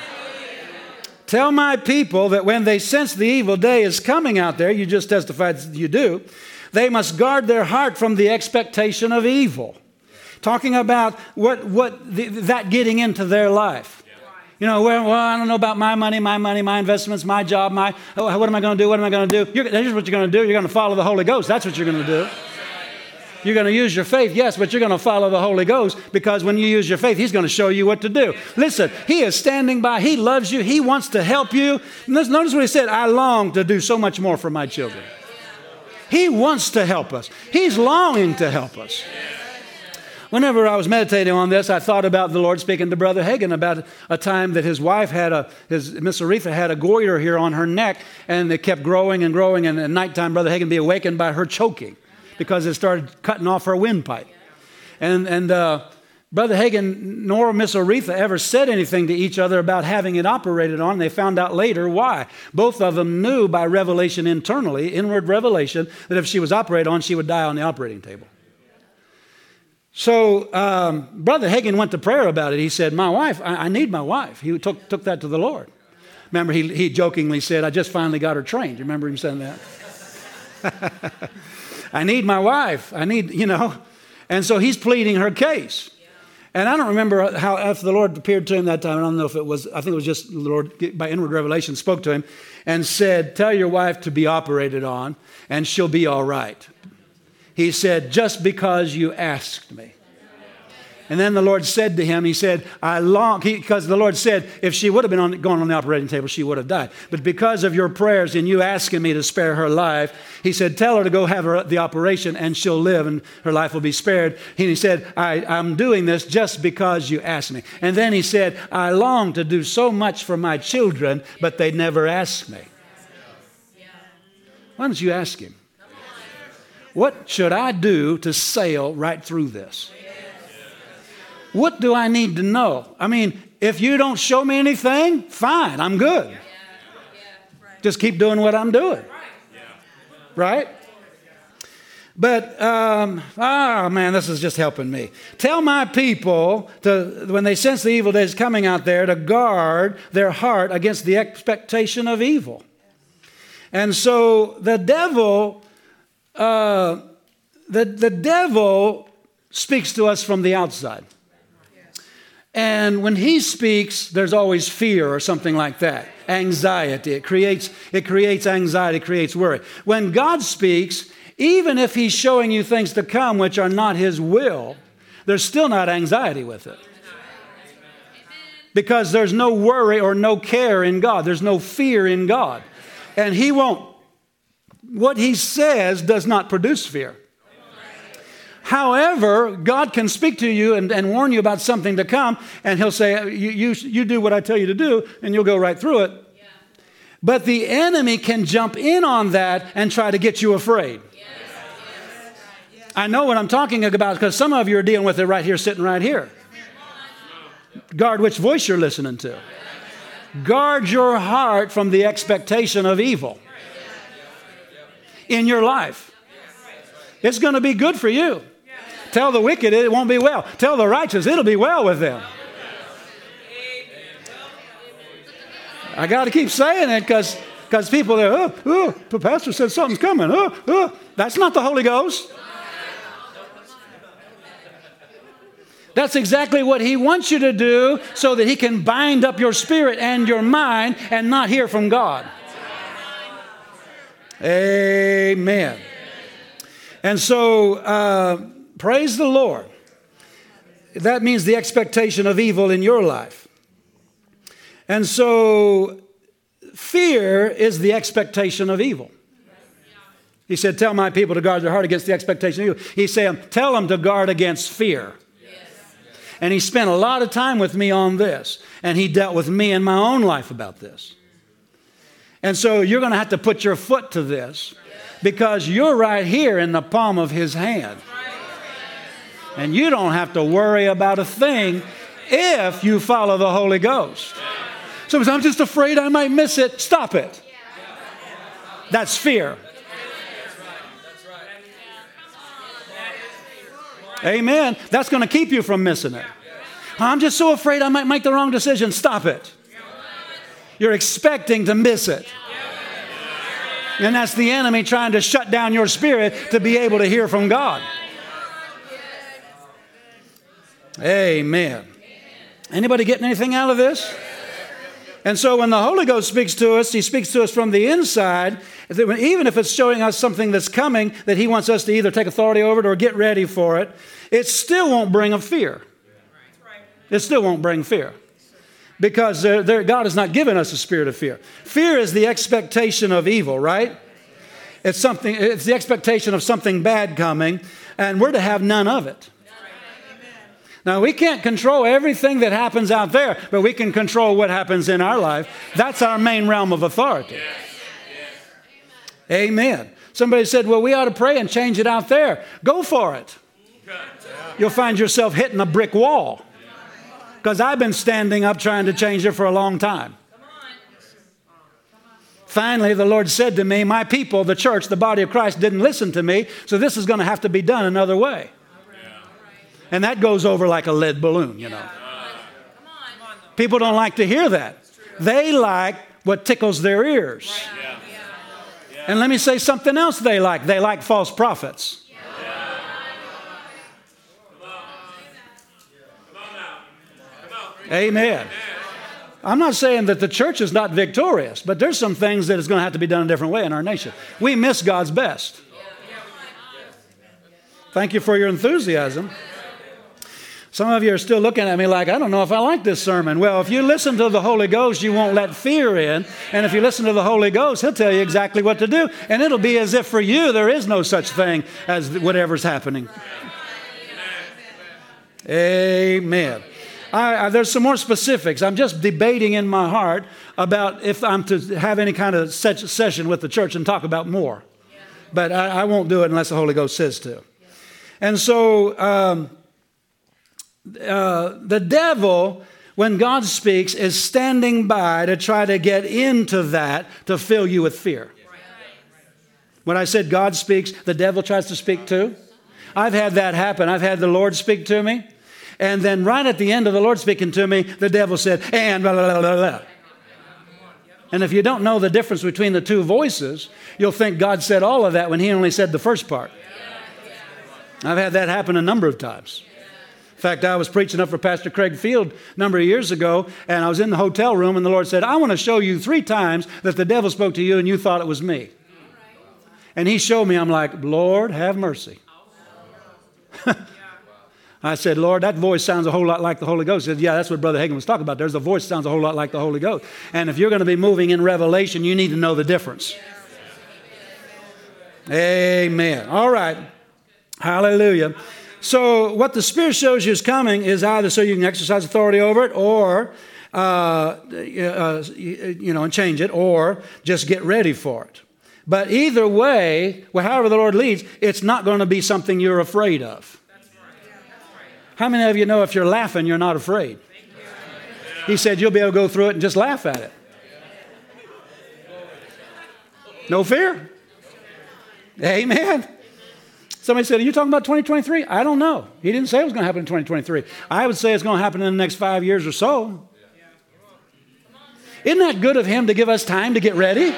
Tell my people that when they sense the evil day is coming out there, you just testified you do, they must guard their heart from the expectation of evil. Talking about what, what the, that getting into their life. You know, well, well, I don't know about my money, my money, my investments, my job, my, oh, what am I going to do? What am I going to do? You're, here's what you're going to do. You're going to follow the Holy Ghost. That's what you're going to do. You're going to use your faith, yes, but you're going to follow the Holy Ghost because when you use your faith, He's going to show you what to do. Listen, He is standing by. He loves you. He wants to help you. Notice what He said I long to do so much more for my children. He wants to help us, He's longing to help us. Whenever I was meditating on this, I thought about the Lord speaking to Brother Hagin about a time that his wife had a, his Miss Oretha had a goiter here on her neck, and it kept growing and growing. And at nighttime, Brother Hagin be awakened by her choking because it started cutting off her windpipe. And and uh, Brother Hagin nor Miss Oretha ever said anything to each other about having it operated on. They found out later why. Both of them knew by revelation internally, inward revelation, that if she was operated on, she would die on the operating table. So um, Brother Hagin went to prayer about it. He said, My wife, I, I, need my wife. He took, took that to the Lord. Remember, he, he jokingly said, I just finally got her trained. You remember him saying that? I need my wife. I need, you know. And so he's pleading her case. And I don't remember how, if the Lord appeared to him that time. I don't know if it was, I think it was just the Lord, by inward revelation, spoke to him and said, Tell your wife to be operated on and she'll be all right. He said, Just because you asked me. And then the Lord said to him, He said, I long, because the Lord said, if she would have been on, gone on the operating table, she would have died. But because of your prayers and you asking me to spare her life, He said, Tell her to go have her, the operation and she'll live and her life will be spared. And He said, I, I'm doing this just because you asked me. And then He said, I long to do so much for my children, but they never asked me. Why don't you ask Him? What should I do to sail right through this? What do I need to know? I mean, if you don't show me anything, fine, I'm good. Just keep doing what I'm doing. Right? But, um, oh man, this is just helping me. Tell my people to, when they sense the evil days coming out there, to guard their heart against the expectation of evil. And so the devil, uh, the, the devil speaks to us from the outside. And when he speaks, there's always fear or something like that. Anxiety. It creates, it creates anxiety, it creates worry. When God speaks, even if he's showing you things to come which are not his will, there's still not anxiety with it. Because there's no worry or no care in God. There's no fear in God. And he won't, what he says does not produce fear. However, God can speak to you and, and, warn you about something to come, and He'll say, you, you, you, do what I tell you to do, and you'll go right through it. Yeah. But the enemy can jump in on that and try to get you afraid. Yes. Yes. I know what I'm talking about because some of you are dealing with it right here, sitting right here. Guard which voice you're listening to. Guard your heart from the expectation of evil in your life. It's going to be good for you. Tell the wicked it won't be well. Tell the righteous it'll be well with them. I got to keep saying it because because people are, oh, oh, the pastor said something's coming. Oh, oh. That's not the Holy Ghost. That's exactly what he wants you to do so that he can bind up your spirit and your mind and not hear from God. Amen. And so, uh, Praise the Lord. That means the expectation of evil in your life. And so, fear is the expectation of evil. He said, Tell my people to guard their heart against the expectation of evil. He said, Tell them to guard against fear. And he spent a lot of time with me on this. And he dealt with me in my own life about this. And so you're going to have to put your foot to this because you're right here in the palm of his hand. And you don't have to worry about a thing if you follow the Holy Ghost. So I'm just afraid I might miss it. Stop it. That's fear. Amen. That's going to keep you from missing it. I'm just so afraid I might make the wrong decision. Stop it. You're expecting to miss it. And that's the enemy trying to shut down your spirit to be able to hear from God. Amen. Anybody getting anything out of this? And so when the Holy Ghost speaks to us, He speaks to us from the inside. Even if it's showing us something that's coming that He wants us to either take authority over it or get ready for it, it still won't bring a fear. It still won't bring fear. Because they're, they're, God has not given us a spirit of fear. Fear is the expectation of evil, right? It's something, it's the expectation of something bad coming, and we're to have none of it. Now, we can't control everything that happens out there, but we can control what happens in our life. That's our main realm of authority. Amen. Somebody said, Well, we ought to pray and change it out there. Go for it. You'll find yourself hitting a brick wall. Because I've been standing up trying to change it for a long time. Finally, the Lord said to me, My people, the church, the body of Christ, didn't listen to me, so this is going to have to be done another way. And that goes over like a lead balloon, you know. People don't like to hear that. They like what tickles their ears. And let me say something else they like. They like false prophets. Amen. I'm not saying that the church is not victorious, but there's some things that is going to have to be done a different way in our nation. We miss God's best. Thank you for your enthusiasm. Some of you are still looking at me like, I don't know if I like this sermon. Well, if you listen to the Holy Ghost, you won't let fear in. And if you listen to the Holy Ghost, He'll tell you exactly what to do. And it'll be as if for you there is no such thing as whatever's happening. Amen. I, I, there's some more specifics. I'm just debating in my heart about if I'm to have any kind of session with the church and talk about more. But I, I won't do it unless the Holy Ghost says to. And so, um, uh, the devil, when God speaks, is standing by to try to get into that to fill you with fear. When I said God speaks, the devil tries to speak too. I've had that happen. I've had the Lord speak to me. And then right at the end of the Lord speaking to me, the devil said, and blah, blah, blah, blah. And if you don't know the difference between the two voices, you'll think God said all of that when he only said the first part. I've had that happen a number of times fact, I was preaching up for Pastor Craig Field a number of years ago, and I was in the hotel room, and the Lord said, I want to show you three times that the devil spoke to you and you thought it was me. And he showed me, I'm like, Lord, have mercy. I said, Lord, that voice sounds a whole lot like the Holy Ghost. He said, Yeah, that's what Brother Hagin was talking about. There's a voice sounds a whole lot like the Holy Ghost. And if you're going to be moving in revelation, you need to know the difference. Amen. All right. Hallelujah. So, what the Spirit shows you is coming is either so you can exercise authority over it or, uh, uh, you know, and change it, or just get ready for it. But either way, well, however the Lord leads, it's not going to be something you're afraid of. How many of you know if you're laughing, you're not afraid? He said you'll be able to go through it and just laugh at it. No fear. Amen. Somebody said, Are you talking about 2023? I don't know. He didn't say it was going to happen in 2023. I would say it's going to happen in the next five years or so. Isn't that good of him to give us time to get ready?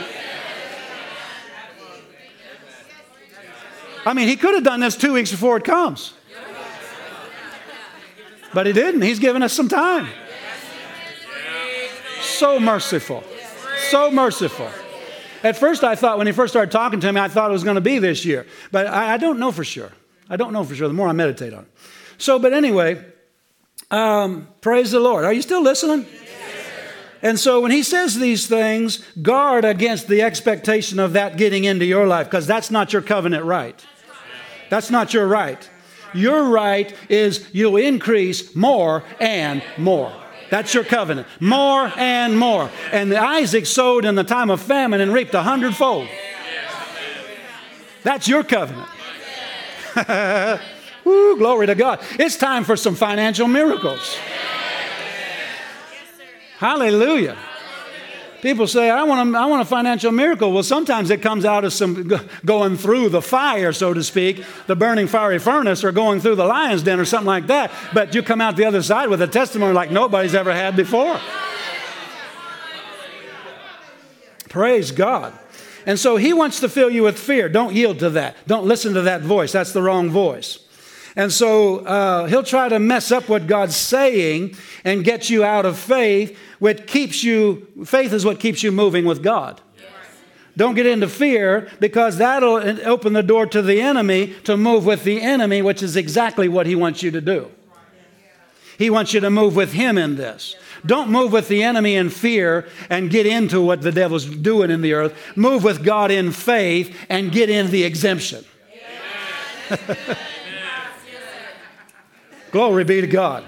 I mean, he could have done this two weeks before it comes. But he didn't. He's given us some time. So merciful. So merciful. At first, I thought when he first started talking to me, I thought it was going to be this year. But I, I, don't know for sure. I don't know for sure the more I meditate on it. So, but anyway, um, praise the Lord. Are you still listening? And so when he says these things, guard against the expectation of that getting into your life because that's not your covenant right. That's not your right. Your right is you'll increase more and more. That's your covenant. More and more. And Isaac sowed in the time of famine and reaped a hundredfold. That's your covenant. Woo, glory to God. It's time for some financial miracles. Hallelujah. People say, I want, a, I want a financial miracle. Well, sometimes it comes out of some going through the fire, so to speak, the burning fiery furnace, or going through the lion's den or something like that. But you come out the other side with a testimony like nobody's ever had before. Praise God. And so he wants to fill you with fear. Don't yield to that. Don't listen to that voice. That's the wrong voice. And so uh, he'll try to mess up what God's saying and get you out of faith, which keeps you, faith is what keeps you moving with God. Don't get into fear because that'll open the door to the enemy to move with the enemy, which is exactly what he wants you to do. He wants you to move with him in this. Don't move with the enemy in fear and get into what the devil's doing in the earth. Move with God in faith and get in the exemption. Glory be to God.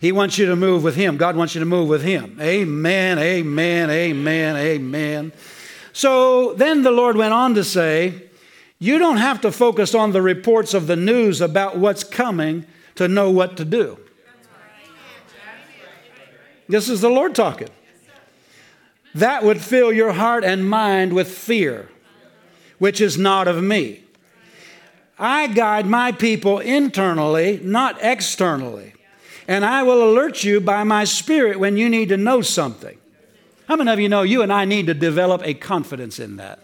He wants you to move with Him. God wants you to move with Him. Amen, amen, amen, amen. So then the Lord went on to say, You don't have to focus on the reports of the news about what's coming to know what to do. This is the Lord talking. That would fill your heart and mind with fear, which is not of me. I guide my people internally, not externally. And I will alert you by my spirit when you need to know something. How many of you know you and I need to develop a confidence in that?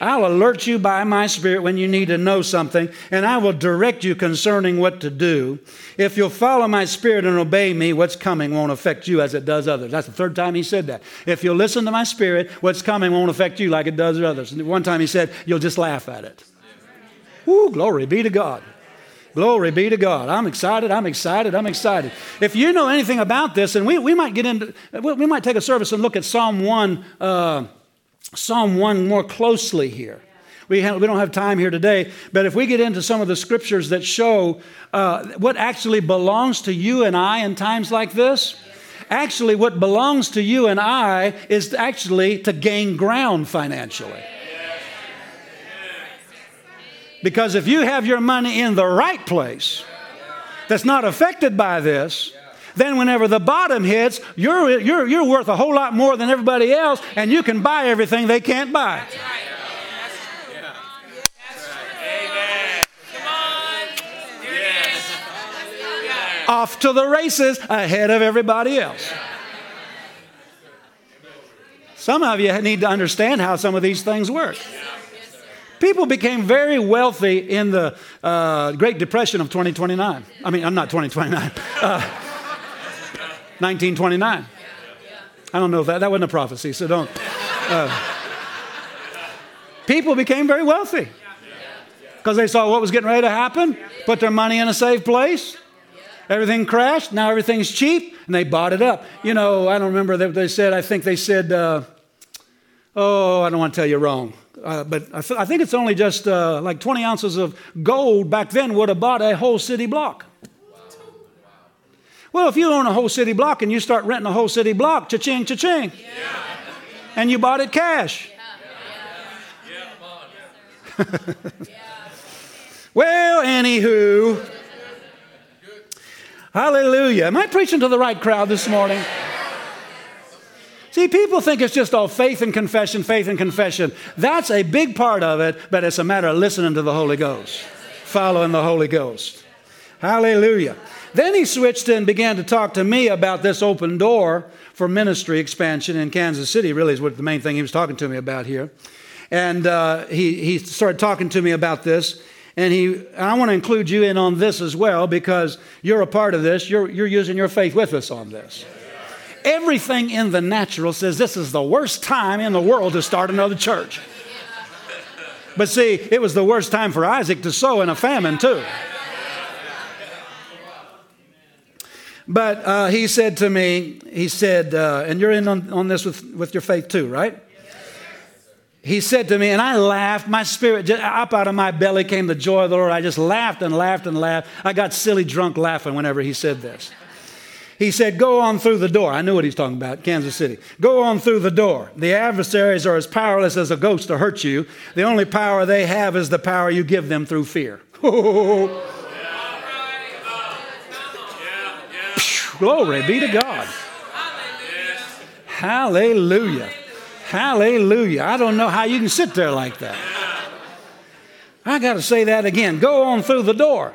I'll alert you by my Spirit when you need to know something, and I will direct you concerning what to do. If you'll follow my Spirit and obey me, what's coming won't affect you as it does others. That's the third time he said that. If you'll listen to my Spirit, what's coming won't affect you like it does others. And one time he said, you'll just laugh at it. Woo, glory be to God. Glory be to God. I'm excited. I'm excited. I'm excited. If you know anything about this, and we, we might get into, we might take a service and look at Psalm 1. Uh, Psalm 1 more closely here. We, have, we don't have time here today, but if we get into some of the scriptures that show uh, what actually belongs to you and I in times like this, actually, what belongs to you and I is actually to gain ground financially. Because if you have your money in the right place that's not affected by this, then whenever the bottom hits, you're, you're, you're worth a whole lot more than everybody else, and you can buy everything they can't buy. Off to the races ahead of everybody else. Some of you need to understand how some of these things work. People became very wealthy in the uh, Great Depression of 2029. I mean, I'm not 2029. Uh, 1929. I don't know if that, that wasn't a prophecy, so don't. Uh, people became very wealthy because they saw what was getting ready to happen, put their money in a safe place. Everything crashed, now everything's cheap, and they bought it up. You know, I don't remember that they said, I think they said, uh, oh, I don't want to tell you wrong. Uh, but I, th- I, think it's only just uh, like 20 ounces of gold back then would have bought a whole city block. Well, if you own a whole city block and you start renting a whole city block, cha-ching, cha-ching, yeah. and you bought it cash. Yeah. well, anywho, hallelujah. Am I preaching to the right crowd this morning? See, people think it's just all faith and confession, faith and confession. That's a big part of it, but it's a matter of listening to the Holy Ghost, following the Holy Ghost. Hallelujah. Then he switched and began to talk to me about this open door for ministry expansion in Kansas City, really, is what the main thing he was talking to me about here. And uh, he, he started talking to me about this. And, he, I want to include you in on this as well because you're a part of this. You're, you're using your faith with us on this. Everything in the natural says this is the worst time in the world to start another church. But see, it was the worst time for Isaac to sow in a famine, too. But uh, he said to me, he said, uh, and you're in on, on this with, with your faith too, right? He said to me, and I laughed. My spirit, just, up out of my belly came the joy of the Lord. I just laughed and laughed and laughed. I got silly drunk laughing whenever he said this. He said, Go on through the door. I knew what he's talking about, Kansas City. Go on through the door. The adversaries are as powerless as a ghost to hurt you. The only power they have is the power you give them through fear. Glory be to God. Hallelujah. Hallelujah. I don't know how you can sit there like that. I got to say that again. Go on through the door.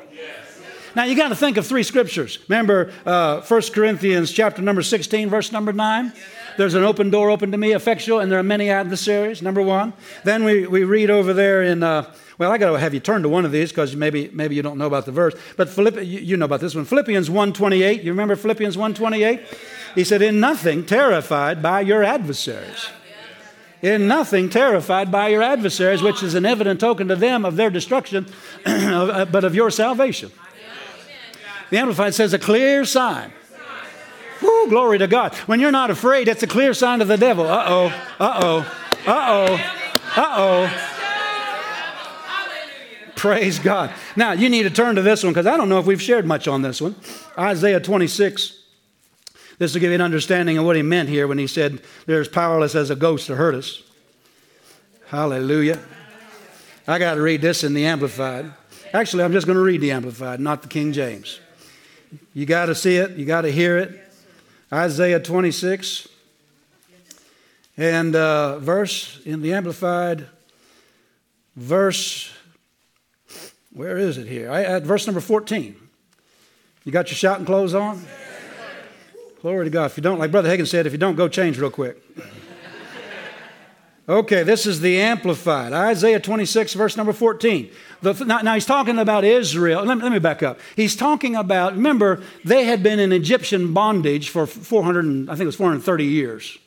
Now you got to think of three scriptures. Remember uh, 1 Corinthians chapter number 16, verse number 9? There's an open door open to me, effectual, and there are many adversaries, number one. Then we, we read over there in uh, well, I got to have you turn to one of these because maybe, maybe you don't know about the verse. But Philippi, you, know about this one. Philippians 1.28. You remember Philippians 1.28? He said, in nothing terrified by your adversaries. In nothing terrified by your adversaries, which is an evident token to them of their destruction, uh, but of your salvation. The Amplified says a clear sign. Woo, glory to God. When you're not afraid, it's a clear sign of the devil. Uh oh, uh oh, uh oh, uh oh. Praise God. Now, you need to turn to this one because I don't know if we've shared much on this one. Isaiah 26. This will give you an understanding of what he meant here when he said, There's powerless as a ghost to hurt us. Hallelujah. I got to read this in the Amplified. Actually, I'm just going to read the Amplified, not the King James. You got to see it, you got to hear it. Isaiah 26 and uh, verse in the Amplified, verse where is it here? I, at verse number 14. You got your shouting clothes on? Glory to God. If you don't, like Brother Hagin said, if you don't, go change real quick. Okay, this is the Amplified. Isaiah 26, verse number 14. The, now, now, he's talking about Israel. Let, let, me back up. He's talking about, remember, they had been in Egyptian bondage for 400, I think it was 430 years.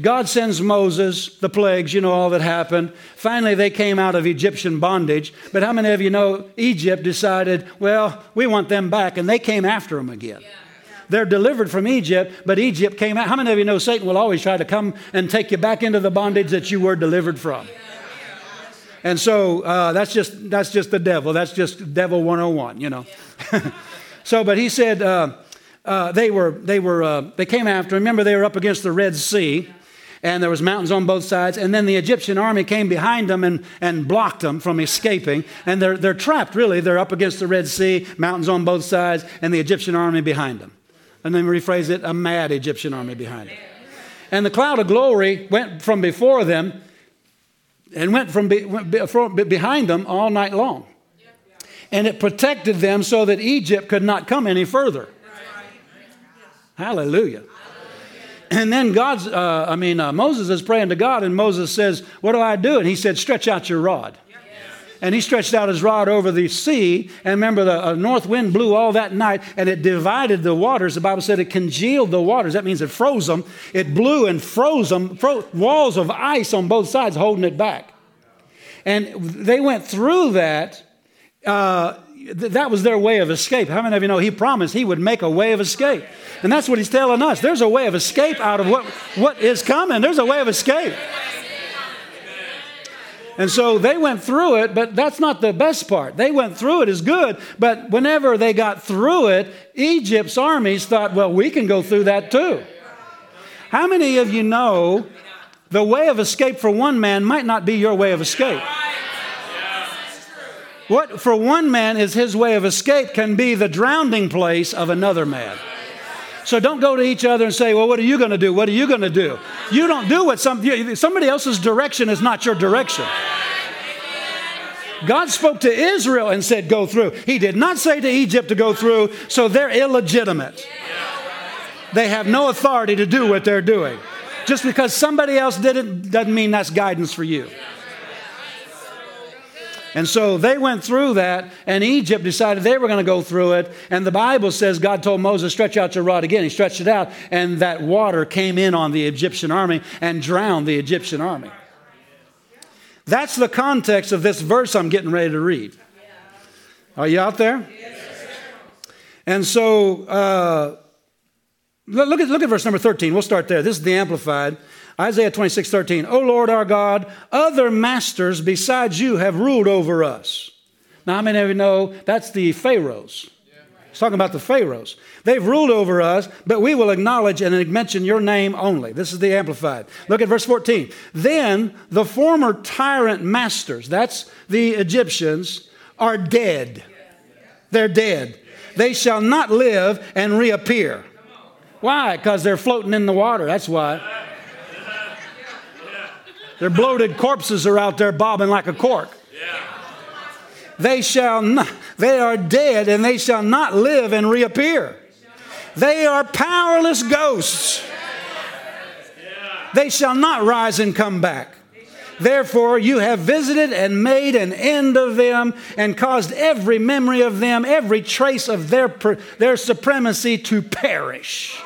God sends Moses, the plagues, you know, all that happened. Finally, they came out of Egyptian bondage. But how many of you know Egypt decided, well, we want them back, and they came after them again? Yeah. They're delivered from Egypt, but Egypt came out. How many of you know Satan will always try to come and take you back into the bondage that you were delivered from? And so uh, that's just that's just the devil. That's just devil 101, you know. so, but he said uh, uh, they were they were uh, they came after. Remember, they were up against the Red Sea and there was mountains on both sides and then the egyptian army came behind them and, and blocked them from escaping and they're, they're trapped really they're up against the red sea mountains on both sides and the egyptian army behind them and then rephrase it a mad egyptian army behind them and the cloud of glory went from before them and went from be, went behind them all night long. And it protected them so that Egypt could not come any further. Hallelujah. And then God's, uh, I mean, uh, Moses is praying to God, and Moses says, What do I do? And he said, Stretch out your rod. And he stretched out his rod over the sea. And remember, the uh, north wind blew all that night and it divided the waters. The Bible said it congealed the waters. That means it froze them. It blew and froze them, fro- walls of ice on both sides holding it back. And they went through that. Uh, that was their way of escape. How many of you know he promised he would make a way of escape? And that's what he's telling us. There's a way of escape out of what, what is coming. There's a way of escape. And so they went through it, but that's not the best part. They went through it is good, but whenever they got through it, Egypt's armies thought, well, we can go through that too. How many of you know the way of escape for one man might not be your way of escape? What for one man is his way of escape can be the drowning place of another man. So don't go to each other and say, Well, what are you going to do? What are you going to do? You don't do what some, somebody else's direction is not your direction. God spoke to Israel and said, Go through. He did not say to Egypt to go through, so they're illegitimate. They have no authority to do what they're doing. Just because somebody else did it doesn't mean that's guidance for you. And so they went through that, and Egypt decided they were going to go through it. And the Bible says God told Moses, Stretch out your rod again. He stretched it out, and that water came in on the Egyptian army and drowned the Egyptian army. That's the context of this verse I'm getting ready to read. Are you out there? And so, uh, look, at, look at verse number 13. We'll start there. This is the Amplified. Isaiah 26, 13. O Lord our God, other masters besides you have ruled over us. Now, how many of you know that's the Pharaohs? He's talking about the Pharaohs. They've ruled over us, but we will acknowledge and mention your name only. This is the Amplified. Look at verse 14. Then the former tyrant masters, that's the Egyptians, are dead. They're dead. They shall not live and reappear. Why? Because they're floating in the water. That's why. Their bloated corpses are out there bobbing like a cork. They shall not, they are dead and they shall not live and reappear. They are powerless ghosts. They shall not rise and come back. Therefore, you have visited and made an end of them and caused every memory of them, every trace of their, their supremacy to perish.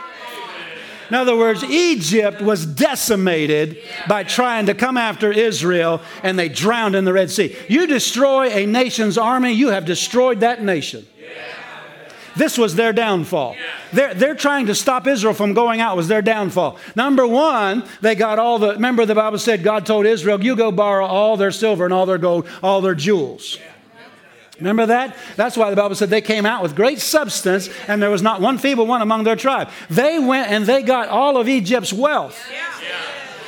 In other words, Egypt was decimated by trying to come after Israel and they drowned in the Red Sea. You destroy a nation's army, you have destroyed that nation. This was their downfall. They're, they're trying to stop Israel from going out, was their downfall. Number one, they got all the, remember the Bible said God told Israel, you go borrow all their silver and all their gold, all their jewels. Remember that? That's why the Bible said they came out with great substance and there was not one feeble one among their tribe. They went and they got all of Egypt's wealth.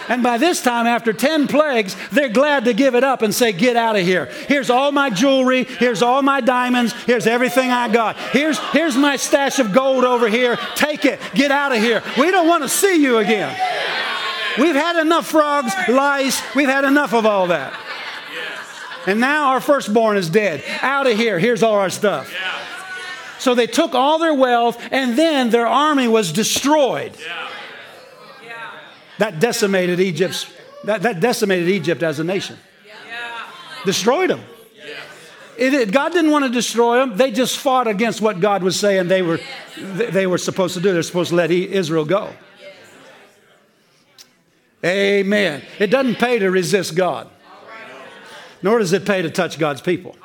And by this time, after 10 plagues, they're glad to give it up and say, Get out of here. Here's all my jewelry. Here's all my diamonds. Here's everything I got. Here's, here's my stash of gold over here. Take it. Get out of here. We don't want to see you again. We've had enough frogs, lice. We've had enough of all that. And now our firstborn is dead. Out of here. Here's all our stuff. So they took all their wealth, and then their army was destroyed. That decimated Egypt's That, that decimated Egypt as a nation. Destroyed them. It, it, God didn't want to destroy them. They just fought against what God was saying they were, they were supposed to do. They're supposed to let Israel go. Amen. It doesn't pay to resist God, nor does it pay to touch God's people.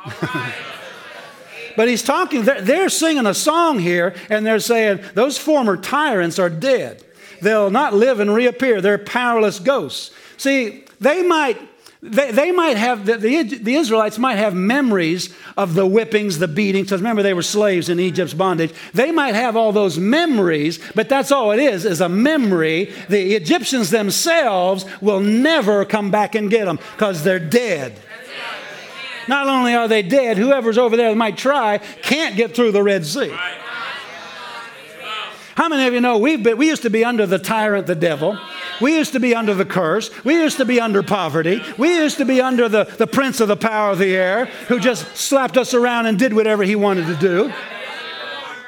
but he's talking, they're, they're singing a song here, and they're saying, Those former tyrants are dead. They'll not live and reappear. They're powerless ghosts. See, they might they, they might have, the, the, the, Israelites might have memories of the whippings, the beatings, because remember they were slaves in Egypt's bondage. They might have all those memories, but that's all it is, is a memory. The Egyptians themselves will never come back and get them because they're dead. Not only are they dead, whoever's over there that might try can't get through the Red Sea. How many of you know we've been, we used to be under the tyrant, the devil? We used to be under the curse. We used to be under poverty. We used to be under the, the prince of the power of the air who just slapped us around and did whatever he wanted to do.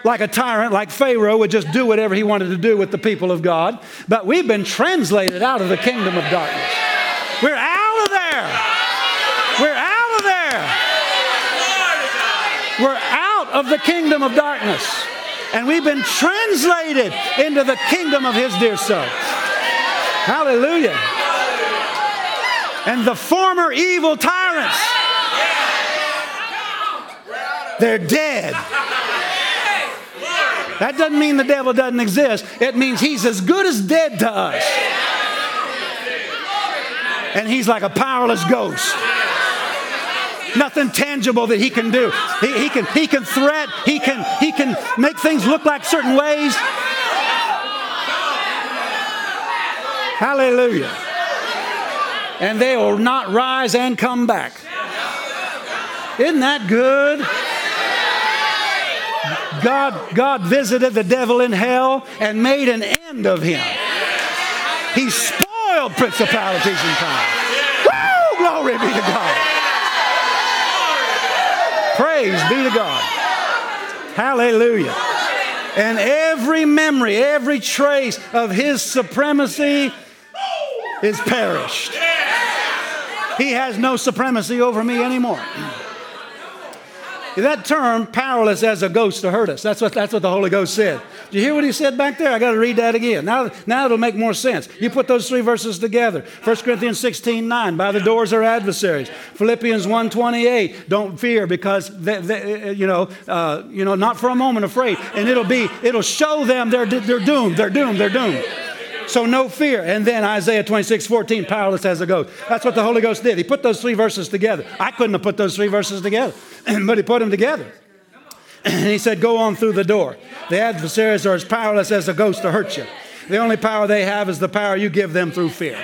Like a tyrant, like Pharaoh would just do whatever he wanted to do with the people of God. But we've been translated out of the kingdom of darkness. We're out of there. We're out of there. We're out of the kingdom of darkness. And we've been translated into the kingdom of his dear son. Hallelujah. And the former evil tyrants, they're dead. That doesn't mean the devil doesn't exist. It means he's as good as dead to us. And he's like a powerless ghost. Nothing tangible that he can do. He, he, can, he can threat, he can, he can make things look like certain ways. Hallelujah. And they will not rise and come back. Isn't that good? God, God visited the devil in hell and made an end of him. He spoiled principalities and powers. Woo! Glory be to God. Praise be to God. Hallelujah. And every memory, every trace of his supremacy is perished. He has no supremacy over me anymore. That term, powerless as a ghost to hurt us, that's what, that's what the Holy Ghost said. Do you hear what he said back there? I got to read that again. Now, now it'll make more sense. You put those three verses together. 1 Corinthians 16 9, by the doors are adversaries. Philippians 1 28, don't fear because, they, they, you, know, uh, you know, not for a moment afraid. And it'll be, it'll show them they're, they're doomed, they're doomed, they're doomed. So no fear. And then Isaiah 26, 14, powerless as a ghost. That's what the Holy Ghost did. He put those three verses together. I couldn't have put those three verses together, but he put them together. And he said, Go on through the door. The adversaries are as powerless as a ghost to hurt you. The only power they have is the power you give them through fear.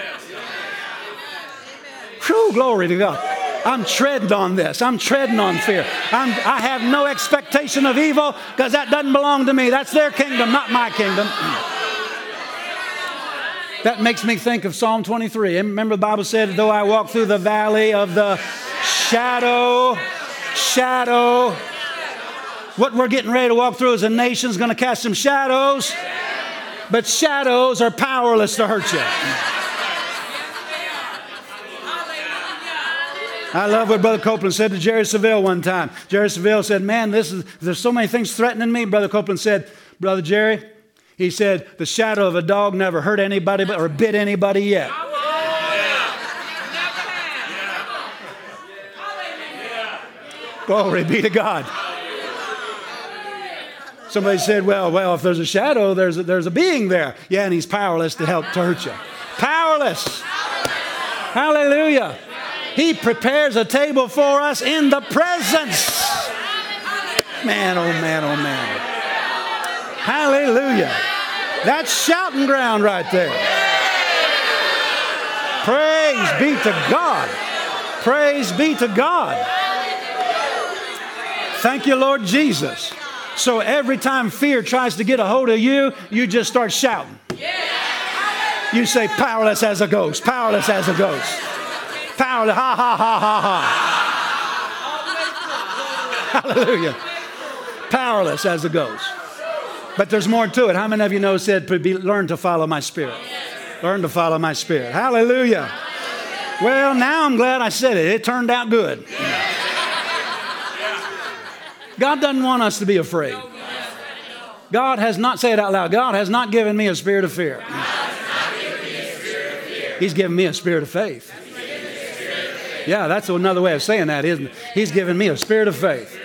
Whew, glory to God. I'm treading on this. I'm treading on fear. I'm, I have no expectation of evil because that doesn't belong to me. That's their kingdom, not my kingdom. That makes me think of Psalm 23. Remember, the Bible said, Though I walk through the valley of the shadow, shadow. What we're getting ready to walk through is a nation's going to cast some shadows, but shadows are powerless to hurt you. I love what Brother Copeland said to Jerry Savelle one time. Jerry Savelle said, Man, this is, there's so many things threatening me. Brother Copeland said, Brother Jerry, he said, The shadow of a dog never hurt anybody or bit anybody yet. Glory be to God. Somebody said, well, well, if there's a shadow, there's a, there's a being there. Yeah, and he's powerless to help to hurt you. Powerless. Hallelujah. He prepares a table for us in the presence. Man, oh man, oh man. Hallelujah. That's shouting ground right there. Praise be to God. Praise be to God. Thank you, Lord Jesus. So every time fear tries to get a hold of you, you just start shouting. You say, powerless as a ghost, powerless as a ghost. Powerless, ha ha ha ha ha. Hallelujah. Powerless as a ghost. But there's more to it. How many of you know said, learn to follow my spirit? Learn to follow my spirit. Hallelujah. Well, now I'm glad I said it. It turned out good. God doesn't want us to be afraid. God has not, say it out loud, God has not given me a spirit of fear. He's given me a spirit of faith. Yeah, that's another way of saying that, isn't it? He's given me a spirit of faith.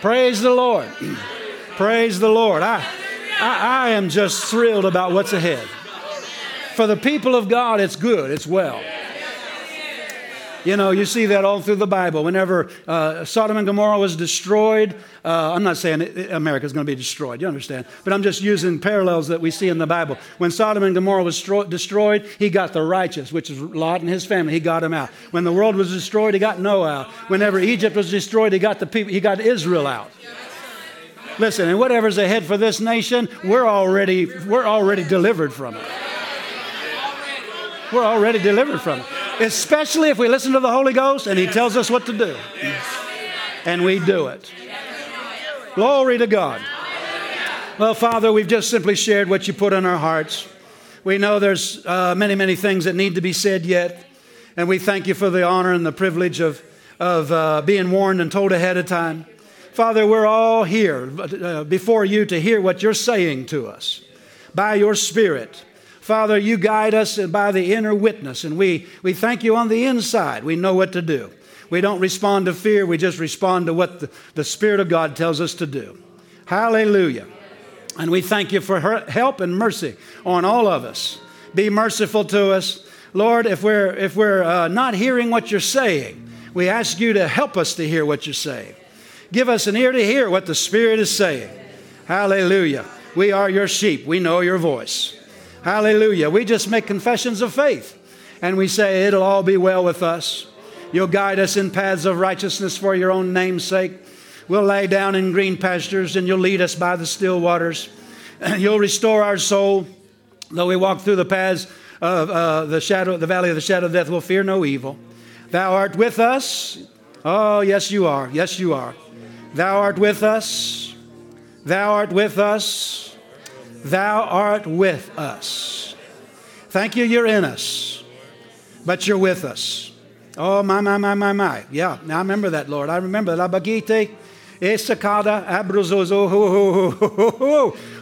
Praise the Lord. Praise the Lord. I, I, I am just thrilled about what's ahead. For the people of God, it's good, it's well. You know, you see that all through the Bible. Whenever uh, Sodom and Gomorrah was destroyed, uh, I'm not saying America is going to be destroyed, you understand? But I'm just using parallels that we see in the Bible. When Sodom and Gomorrah was stro- destroyed, he got the righteous, which is Lot and his family. He got them out. When the world was destroyed, he got Noah out. Whenever Egypt was destroyed, he got the people. He got Israel out. Listen, and whatever's ahead for this nation, we're already we're already delivered from it. We're already delivered from it especially if we listen to the Holy Ghost and He tells us what to do. And we do it. Glory to God. Well, Father, we've just simply shared what you put in our hearts. We know there's uh, many, many things that need to be said yet. And we thank you for the honor and the privilege of, of uh, being warned and told ahead of time. Father, we're all here uh, before you to hear what you're saying to us by your Spirit. Father, you guide us by the inner witness, and we, we thank you on the inside. We know what to do. We don't respond to fear, we just respond to what the, the Spirit of God tells us to do. Hallelujah. And we thank you for help and mercy on all of us. Be merciful to us. Lord, if we're, if we're uh, not hearing what you're saying, we ask you to help us to hear what you're saying. Give us an ear to hear what the Spirit is saying. Hallelujah. We are your sheep. We know your voice. Hallelujah. We just make confessions of faith and we say, It'll all be well with us. You'll guide us in paths of righteousness for your own name's sake. We'll lay down in green pastures and you'll lead us by the still waters. You'll restore our soul. Though we walk through the paths of uh, the shadow, the valley of the shadow of death, we'll fear no evil. Thou art with us. Oh, yes, you are. Yes, you are. Thou art with us. Thou art with us. Thou art with us. Thank you, you're in us, but you're with us. Oh, my, my, my, my, my. Yeah, now I remember that, Lord. I remember that. Bagite, Esakada, Abruzozo.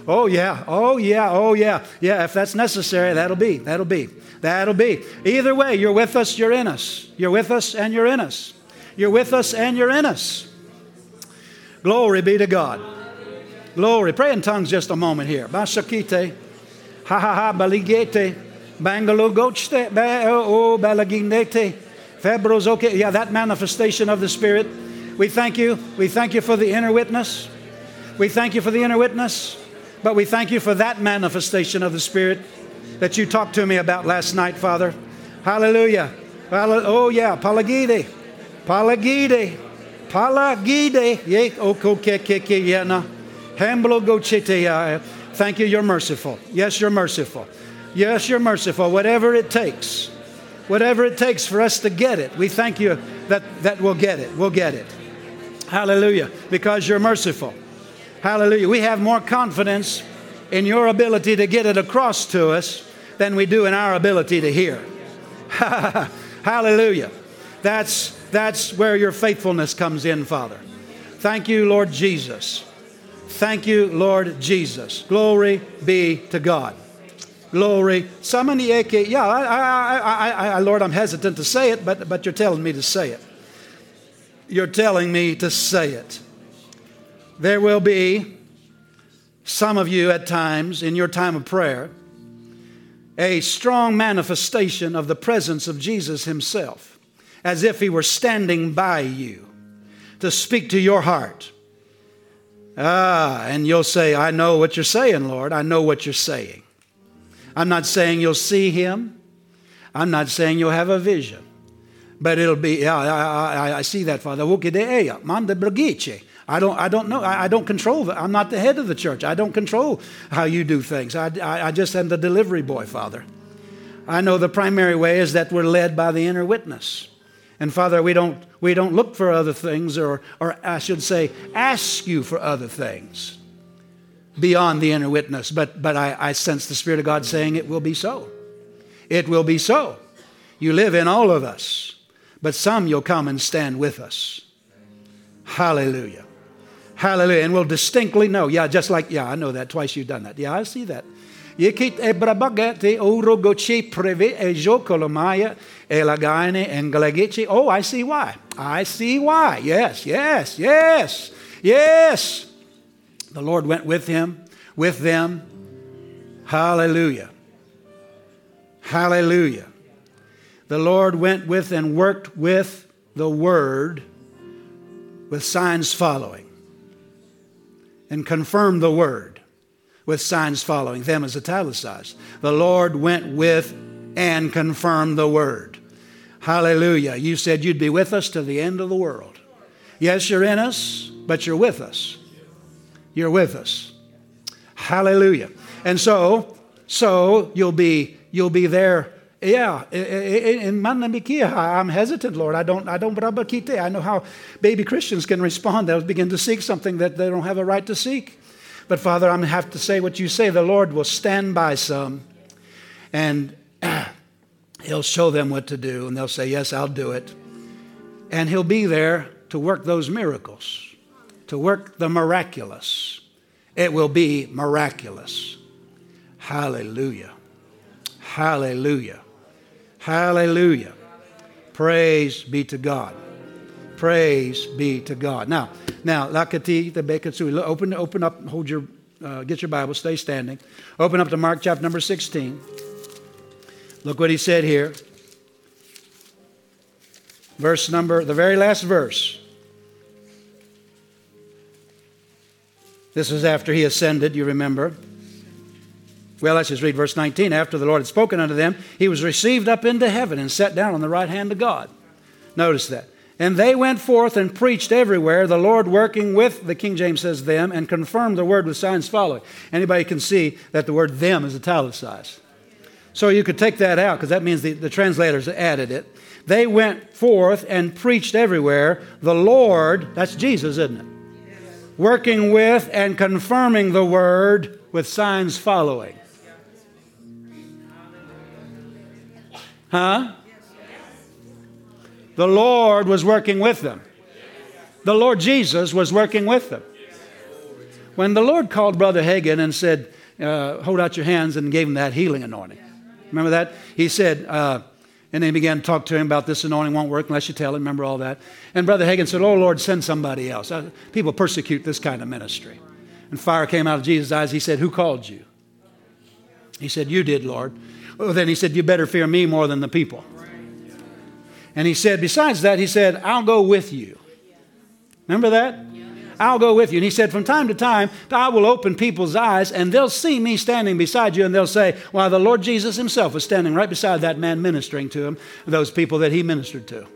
Oh, yeah. Oh, yeah. Oh, yeah. Yeah, if that's necessary, that'll be. That'll be. That'll be. Either way, you're with us, you're in us. You're with us, and you're in us. You're with us, and you're in us. Glory be to God. Glory. Pray in tongues just a moment here. Basakite. Ha ha ha baligete. Bangalo gochte. Oh. Febros okay. Yeah, that manifestation of the Spirit. We thank you. We thank you for the inner witness. We thank you for the inner witness. But we thank you for that manifestation of the Spirit that you talked to me about last night, Father. Hallelujah. Oh, yeah. Palagide. Palagide. Palagide. Yena. Eh. Thank you, you're merciful. Yes, you're merciful. Yes, you're merciful. Whatever it takes, whatever it takes for us to get it, we thank you that, that we'll get it. We'll get it. Hallelujah. Because you're merciful. Hallelujah. We have more confidence in your ability to get it across to us than we do in our ability to hear. Hallelujah. That's, that's where your faithfulness comes in, Father. Thank you, Lord Jesus. Thank you, Lord Jesus. Glory be to God. Glory. Samanieke. Yeah, I, I, I, I, Lord, I'm hesitant to say it, but, but you're telling me to say it. You're telling me to say it. There will be some of you at times in your time of prayer a strong manifestation of the presence of Jesus Himself, as if He were standing by you to speak to your heart Ah, and you'll say, I know what you're saying, Lord. I know what you're saying. I'm not saying you'll see him. I'm not saying you'll have a vision. But it'll be, yeah, I, I, I see that, Father. I don't, I don't know. I, don't control that. I'm not the head of the church. I don't control how you do things. I, I, I just am the delivery boy, Father. I know the primary way is that we're led by the inner witness. And Father, we don't, we don't look for other things, or, or I should say, ask you for other things beyond the inner witness. But, but I, I sense the Spirit of God saying it will be so. It will be so. You live in all of us, but some you'll come and stand with us. Hallelujah. Hallelujah. And we'll distinctly know. Yeah, just like, yeah, I know that. Twice you've done that. Yeah, I see that. Yekit ebrabagate urogoche preve ejokolomaya elagaine englegeche. Oh, I see why. I see why. Yes, yes, yes, yes. The Lord went with him, with them. Hallelujah. Hallelujah. The Lord went with and worked with the word with signs following and confirmed the word with signs following. Them is italicized. The Lord went with and confirmed the word. Hallelujah. You said you'd be with us to the end of the world. Yes, you're in us, but you're with us. You're with us. Hallelujah. And so, so you'll be you'll be there. Yeah, in Manamikia, I'm hesitant, Lord. I don't, I don't, I know how baby Christians can respond. They'll begin to seek something that they don't have a right to seek. But Father, I'm going to have to say what you say. The Lord will stand by some and He'll show them what to do, and they'll say, Yes, I'll do it. And He'll be there to work those miracles, to work the miraculous. It will be miraculous. Hallelujah. Hallelujah. Hallelujah. Praise be to God. Praise be to God. Now, now, lakati the bekatsu. Open, open up. Hold your, uh, get your Bible. Stay standing. Open up to Mark chapter number sixteen. Look what he said here. Verse number, the very last verse. This was after he ascended. You remember. Well, let's just read verse 19. After the Lord had spoken unto them, he was received up into heaven and sat down on the right hand of God. Notice that. And they went forth and preached everywhere, the Lord working with, the King James says them, and confirmed the word with signs following. Anybody can see that the word them is italicized. So you could take that out because that means the, the translators added it. They went forth and preached everywhere, the Lord, that's Jesus, isn't it? Working with and confirming the word with signs following. Huh? The Lord was working with them. The Lord Jesus was working with them. When the Lord called Brother Hagin and said, uh, Hold out your hands, and gave him that healing anointing. Remember that? He said, uh, and they began to talk to him about this anointing won't work unless you tell him. Remember all that? And Brother Hagin said, Oh, Lord, send somebody else. Uh, people persecute this kind of ministry. And fire came out of Jesus' eyes. He said, Who called you? He said, You did, Lord. Well, then he said, You better fear me more than the people. And he said, besides that, he said, I'll go with you. Remember that? I'll go with you. And he said, from time to time, I will open people's eyes and they'll see me standing beside you and they'll say, Well, the Lord Jesus himself was standing right beside that man ministering to him, those people that he ministered to.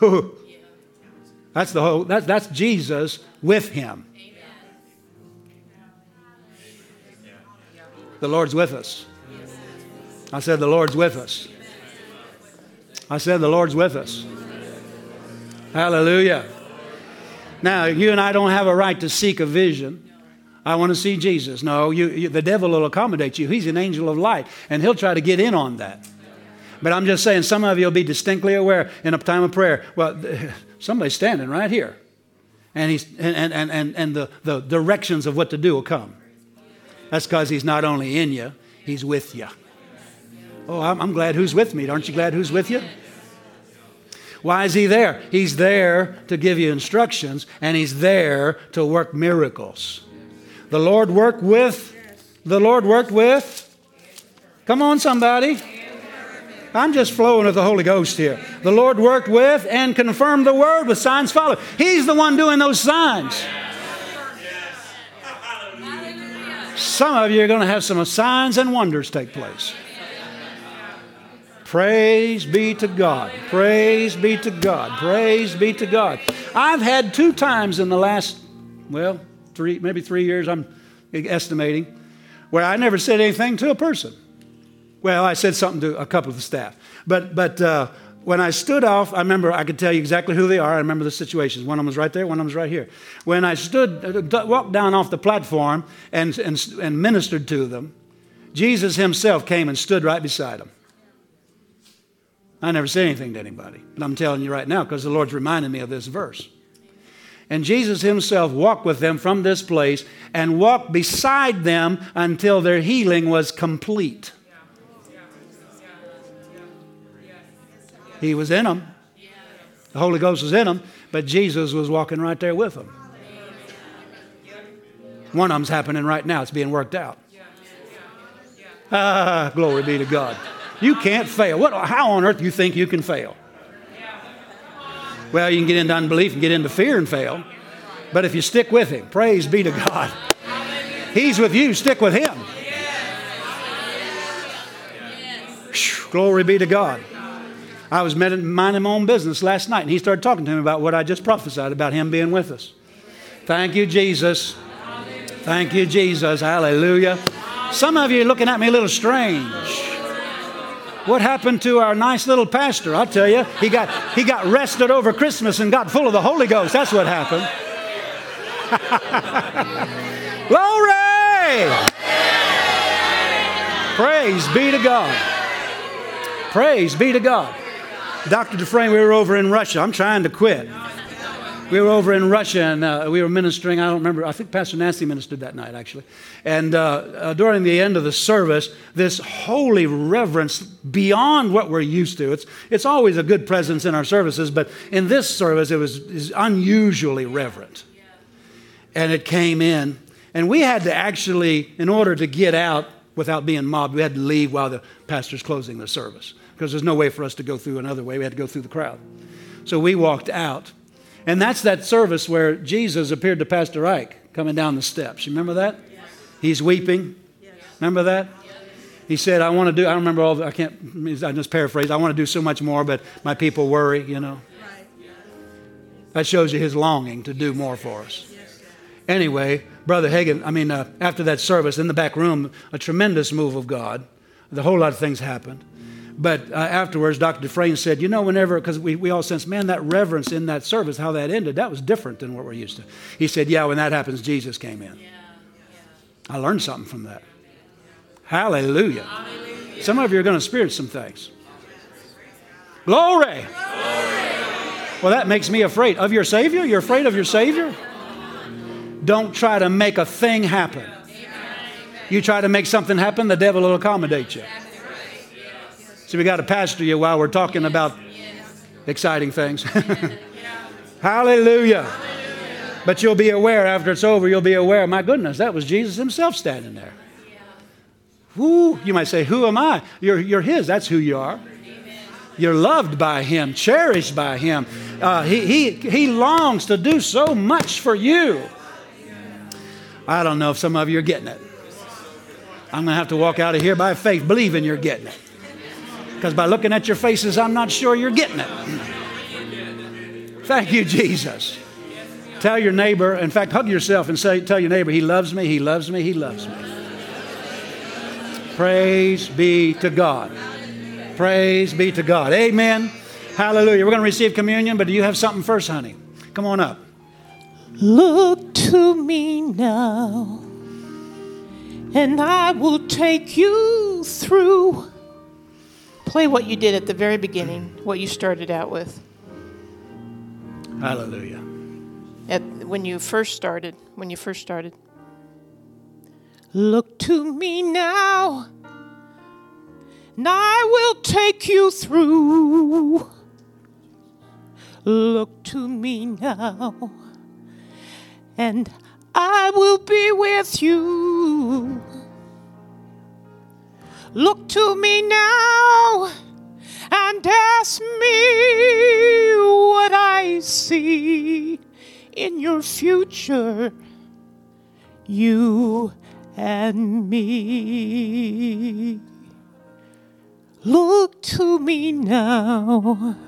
that's the whole, that, that's Jesus with him. The Lord's with us. I said, The Lord's with us. I said, The Lord's with us. Hallelujah. Now, you and I don't have a right to seek a vision. I want to see Jesus. No, you, you, the devil will accommodate you. He's an angel of light, and he'll try to get in on that. But I'm just saying, some of you will be distinctly aware in a time of prayer. Well, somebody's standing right here. And, he's, and, and, and, and the, the directions of what to do will come. That's because he's not only in you, he's with you. Oh, I'm, glad who's with me. Aren't you glad who's with you? Why is he there? He's there to give you instructions and he's there to work miracles. The Lord worked with, the Lord worked with. Come on, somebody. I'm just flowing with the Holy Ghost here. The Lord worked with and confirmed the word with signs following. He's the one doing those signs. Some of you are going to have some signs and wonders take place. Praise be to God. Praise be to God. Praise be to God. I've had two times in the last, well, three, maybe three years, I'm estimating, where I never said anything to a person. Well, I said something to a couple of the staff. But, but uh, when I stood off, I remember I could tell you exactly who they are. I remember the situations. One of them was right there, one of them was right here. When I stood, uh, walked down off the platform and, and, and ministered to them, Jesus himself came and stood right beside them. I never said anything to anybody. But I'm telling you right now because the Lord's reminding me of this verse. And Jesus himself walked with them from this place and walked beside them until their healing was complete. He was in them. The Holy Ghost was in them, but Jesus was walking right there with them. One of them's happening right now. It's being worked out. Ah, glory be to God. You can't fail. What, how on earth do you think you can fail? Well, you can get into unbelief and get into fear and fail. But if you stick with Him, praise be to God. He's with you, stick with Him. Glory be to God. I was minding my own business last night, and he started talking to me about what I just prophesied about him being with us. Thank you, Jesus. Thank you, Jesus. Hallelujah. Some of you are looking at me a little strange. What happened to our nice little pastor? I'll tell you, he got, he got rested over Christmas and got full of the Holy Ghost. That's what happened. Glory! Praise be to God. Praise be to God. Dr. Dufresne, we were over in Russia. I'm trying to quit. We were over in Russia and uh, we were ministering. I don't remember. I think Pastor Nancy ministered that night, actually. And uh, uh, during the end of the service, this holy reverence beyond what we're used to. It's, it's always a good presence in our services, but in this service, it was, it was unusually reverent. And it came in. And we had to actually, in order to get out without being mobbed, we had to leave while the pastor's closing the service because there's no way for us to go through another way. We had to go through the crowd. So we walked out. And that's that service where Jesus appeared to Pastor Ike coming down the steps. You remember that? Yes. He's weeping. Yes. Remember that? Yes. He said, I want to do, I don't remember all, the, I can't, I just paraphrase, I want to do so much more, but my people worry, you know. That shows you his longing to do more for us. Anyway, Brother Hagin, I mean, uh, after that service in the back room, a tremendous move of God. A whole lot of things happened. But uh, afterwards, Dr. Dufresne said, you know, whenever, because we, we all sense, man, that reverence in that service, how that ended, that was different than what we're used to. He said, yeah, when that happens, Jesus came in. Yeah. I learned something from that. Hallelujah. Hallelujah. Some of you are going to experience some things. Glory. Glory. Well, that makes me afraid of your Savior. You're afraid of your Savior? Don't try to make a thing happen. You try to make something happen, the devil will accommodate you. So we got to pastor you while we're talking about exciting things. Hallelujah. But you'll be aware after it's over, you'll be aware, my goodness, that was Jesus himself standing there. Who you might say, Who am I? You're, you're His. That's who you are. You're loved by Him, cherished by Him. Uh, he, he, he longs to do so much for you. I don't know if some of you are getting it. I'm going to have to walk out of here by faith, believing you're getting it. Because by looking at your faces, I'm not sure you're getting it. Thank you, Jesus. Tell your neighbor, in fact, hug yourself and say, tell your neighbor, he loves me, he loves me, he loves me. Praise be to God. Praise be to God. Amen. Hallelujah. We're going to receive communion, but do you have something first, honey? Come on up. Look to me now, and I will take you through Play what you did at the very beginning, what you started out with. Hallelujah. At, when you first started, when you first started. Look to me now, and I will take you through. Look to me now, and I will be with you. Look to me now and ask me what I see in your future, you and me. Look to me now.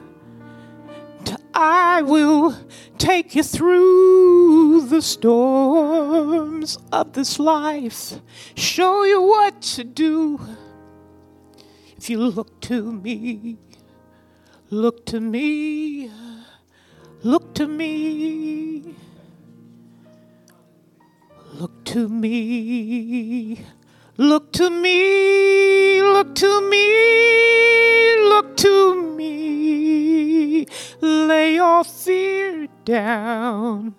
I will take you through the storms of this life, show you what to do if you look to me, look to me, look to me, look to me, look to me, look to me, look to me, lay your fear down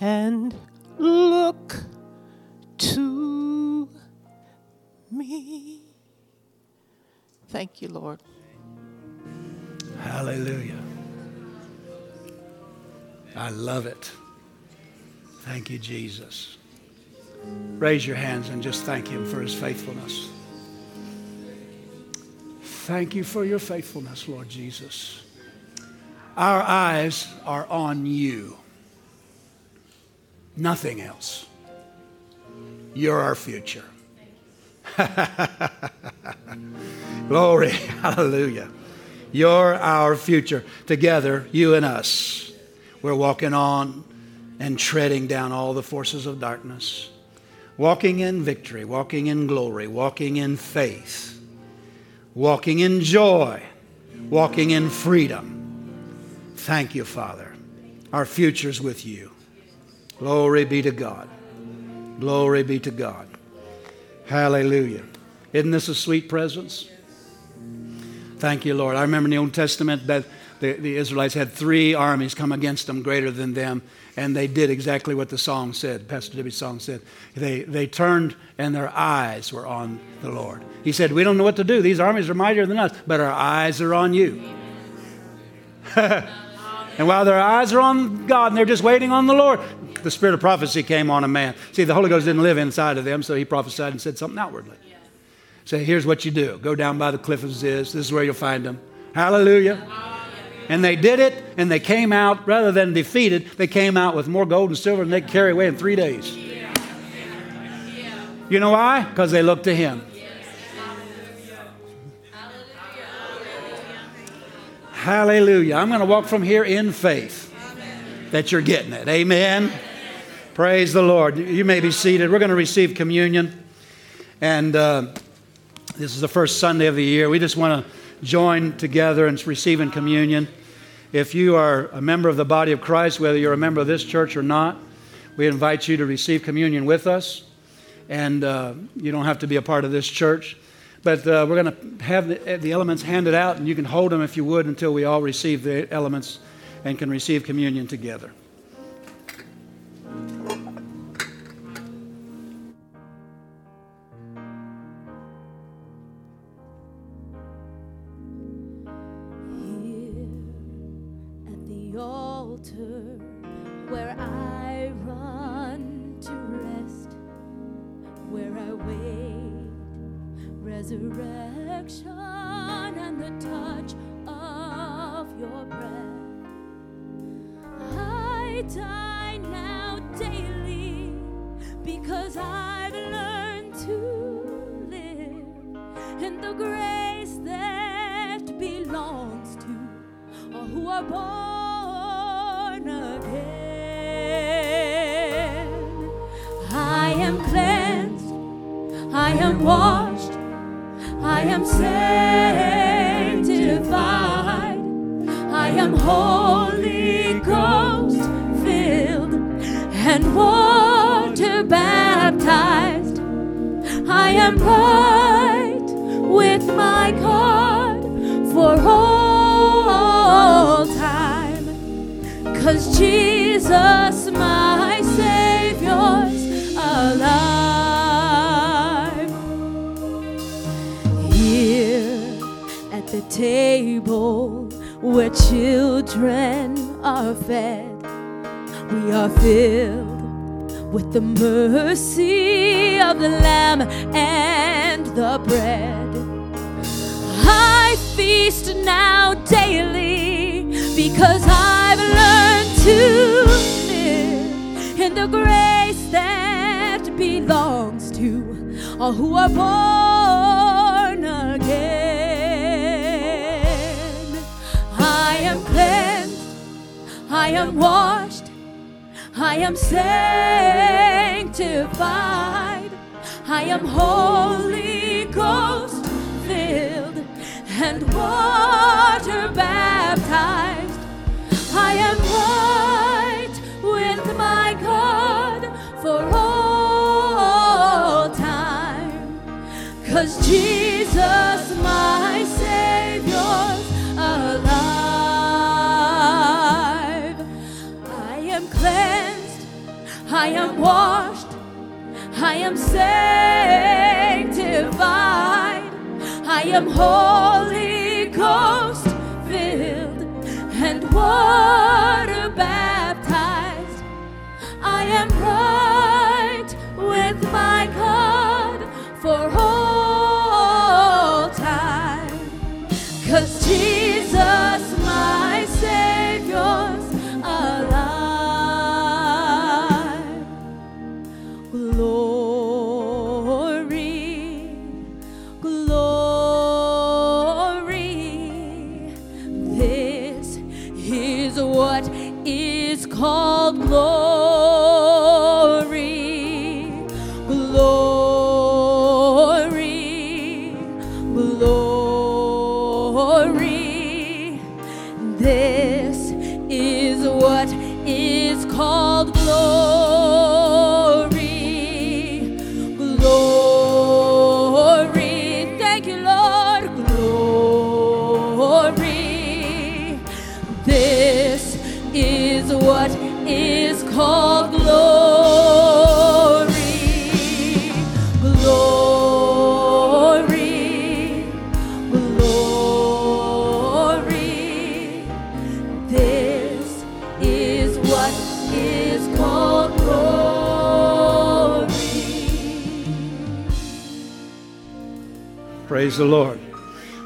and look to me. Thank you, Lord. Hallelujah. I love it. Thank you, Jesus. Raise your hands and just thank Him for His faithfulness. Thank you for your faithfulness, Lord Jesus. Our eyes are on you, nothing else. You're our future. Glory, hallelujah. You're our future. Together, you and us, we're walking on and treading down all the forces of darkness, walking in victory, walking in glory, walking in faith, walking in joy, walking in freedom. Thank you, Father. Our future's with you. Glory be to God. Glory be to God. Hallelujah. Isn't this a sweet presence? Thank you, Lord. I remember in the Old Testament that the, the Israelites had three armies come against them greater than them, and they did exactly what the song said, Pastor Debbie's song said. They, they turned and their eyes were on the Lord. He said, We don't know what to do. These armies are mightier than us, but our eyes are on you. and while their eyes are on God and they're just waiting on the Lord, the spirit of prophecy came on a man. See, the Holy Ghost didn't live inside of them, so he prophesied and said something outwardly. Say, here's what you do go down by the cliff of Ziz. This is where you'll find them. Hallelujah. And they did it, and they came out, rather than defeated, they came out with more gold and silver than they could carry away in three days. You know why? Because they looked to Him. Hallelujah. I'm going to walk from here in faith that you're getting it. Amen. Praise the Lord. You may be seated. We're going to receive communion. And uh, this is the first Sunday of the year. We just want to join together in receiving communion. If you are a member of the body of Christ, whether you're a member of this church or not, we invite you to receive communion with us. And uh, you don't have to be a part of this church. But uh, we're going to have the, the elements handed out, and you can hold them if you would until we all receive the elements and can receive communion together. Washed, I am sanctified, I am Holy Ghost filled and water baptized. I am table where children are fed, we are filled with the mercy of the Lamb and the bread. I feast now daily because I've learned to live in the grace that belongs to all who are born I am washed. I am sanctified. I am Holy Ghost filled and water baptized. I am right with my God for all time. Cause Jesus, washed, I am sanctified, I am Holy Ghost filled and water baptized. I am right with my God for all Praise the Lord.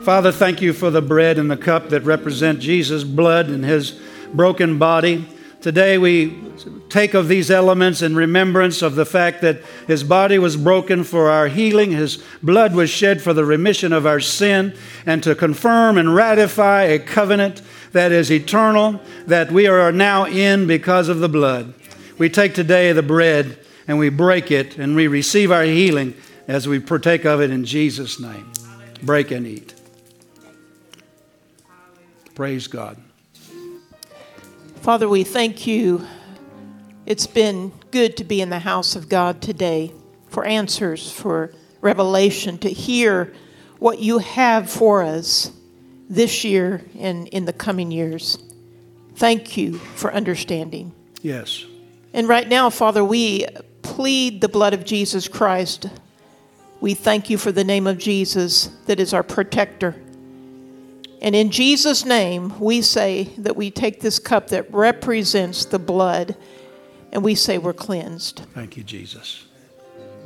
Father, thank you for the bread and the cup that represent Jesus' blood and his broken body. Today we take of these elements in remembrance of the fact that his body was broken for our healing, his blood was shed for the remission of our sin, and to confirm and ratify a covenant that is eternal, that we are now in because of the blood. We take today the bread and we break it and we receive our healing as we partake of it in Jesus' name. Break and eat. Praise God. Father, we thank you. It's been good to be in the house of God today for answers, for revelation, to hear what you have for us this year and in the coming years. Thank you for understanding. Yes. And right now, Father, we plead the blood of Jesus Christ. We thank you for the name of Jesus that is our protector. And in Jesus' name, we say that we take this cup that represents the blood and we say we're cleansed. Thank you, Jesus.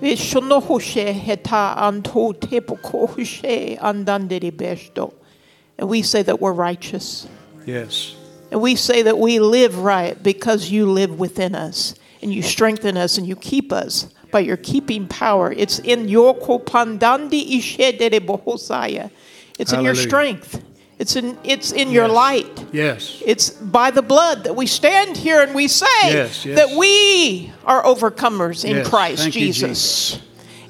And we say that we're righteous. Yes. And we say that we live right because you live within us and you strengthen us and you keep us by your keeping power. It's in your kopandandi bohosaya. It's in your strength. It's in it's in your light. Yes. It's by the blood that we stand here and we say Yes, yes. that we are overcomers in Yes. Christ Thank you, Jesus.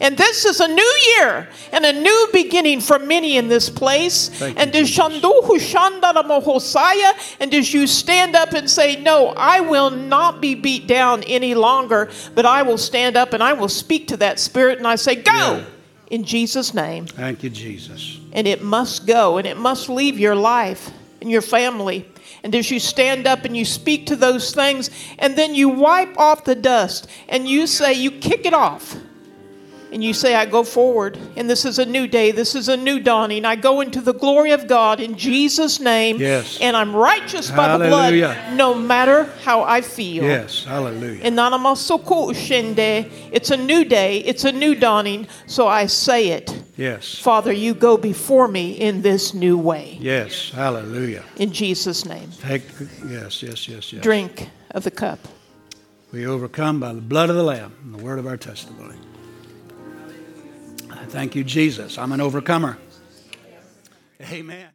And this is a new year and a new beginning for many in this place. Thank and as Shanduhu Shandara Hosaya, and as you stand up and say, No, I will not be beat down any longer, but I will stand up and I will speak to that spirit and I say, Go Yeah. in Jesus' name Thank you, Jesus. And it must go and it must leave your life and your family. And as you stand up and you speak to those things, and then you wipe off the dust and you say, you kick it off. And you say, I go forward, and this is a new day, this is a new dawning. I go into the glory of God in Jesus' name, Yes. and I'm righteous by the blood, no matter how I feel. Yes. Hallelujah. And. It's a new day, it's a new dawning, so I say it. Yes. Father, you go before me in this new way. Yes. Hallelujah. In Jesus' name. Take, yes, yes, yes, yes. Drink of the cup. We overcome by the blood of the Lamb and the word of our testimony. Thank you, Jesus. I'm an overcomer. Amen.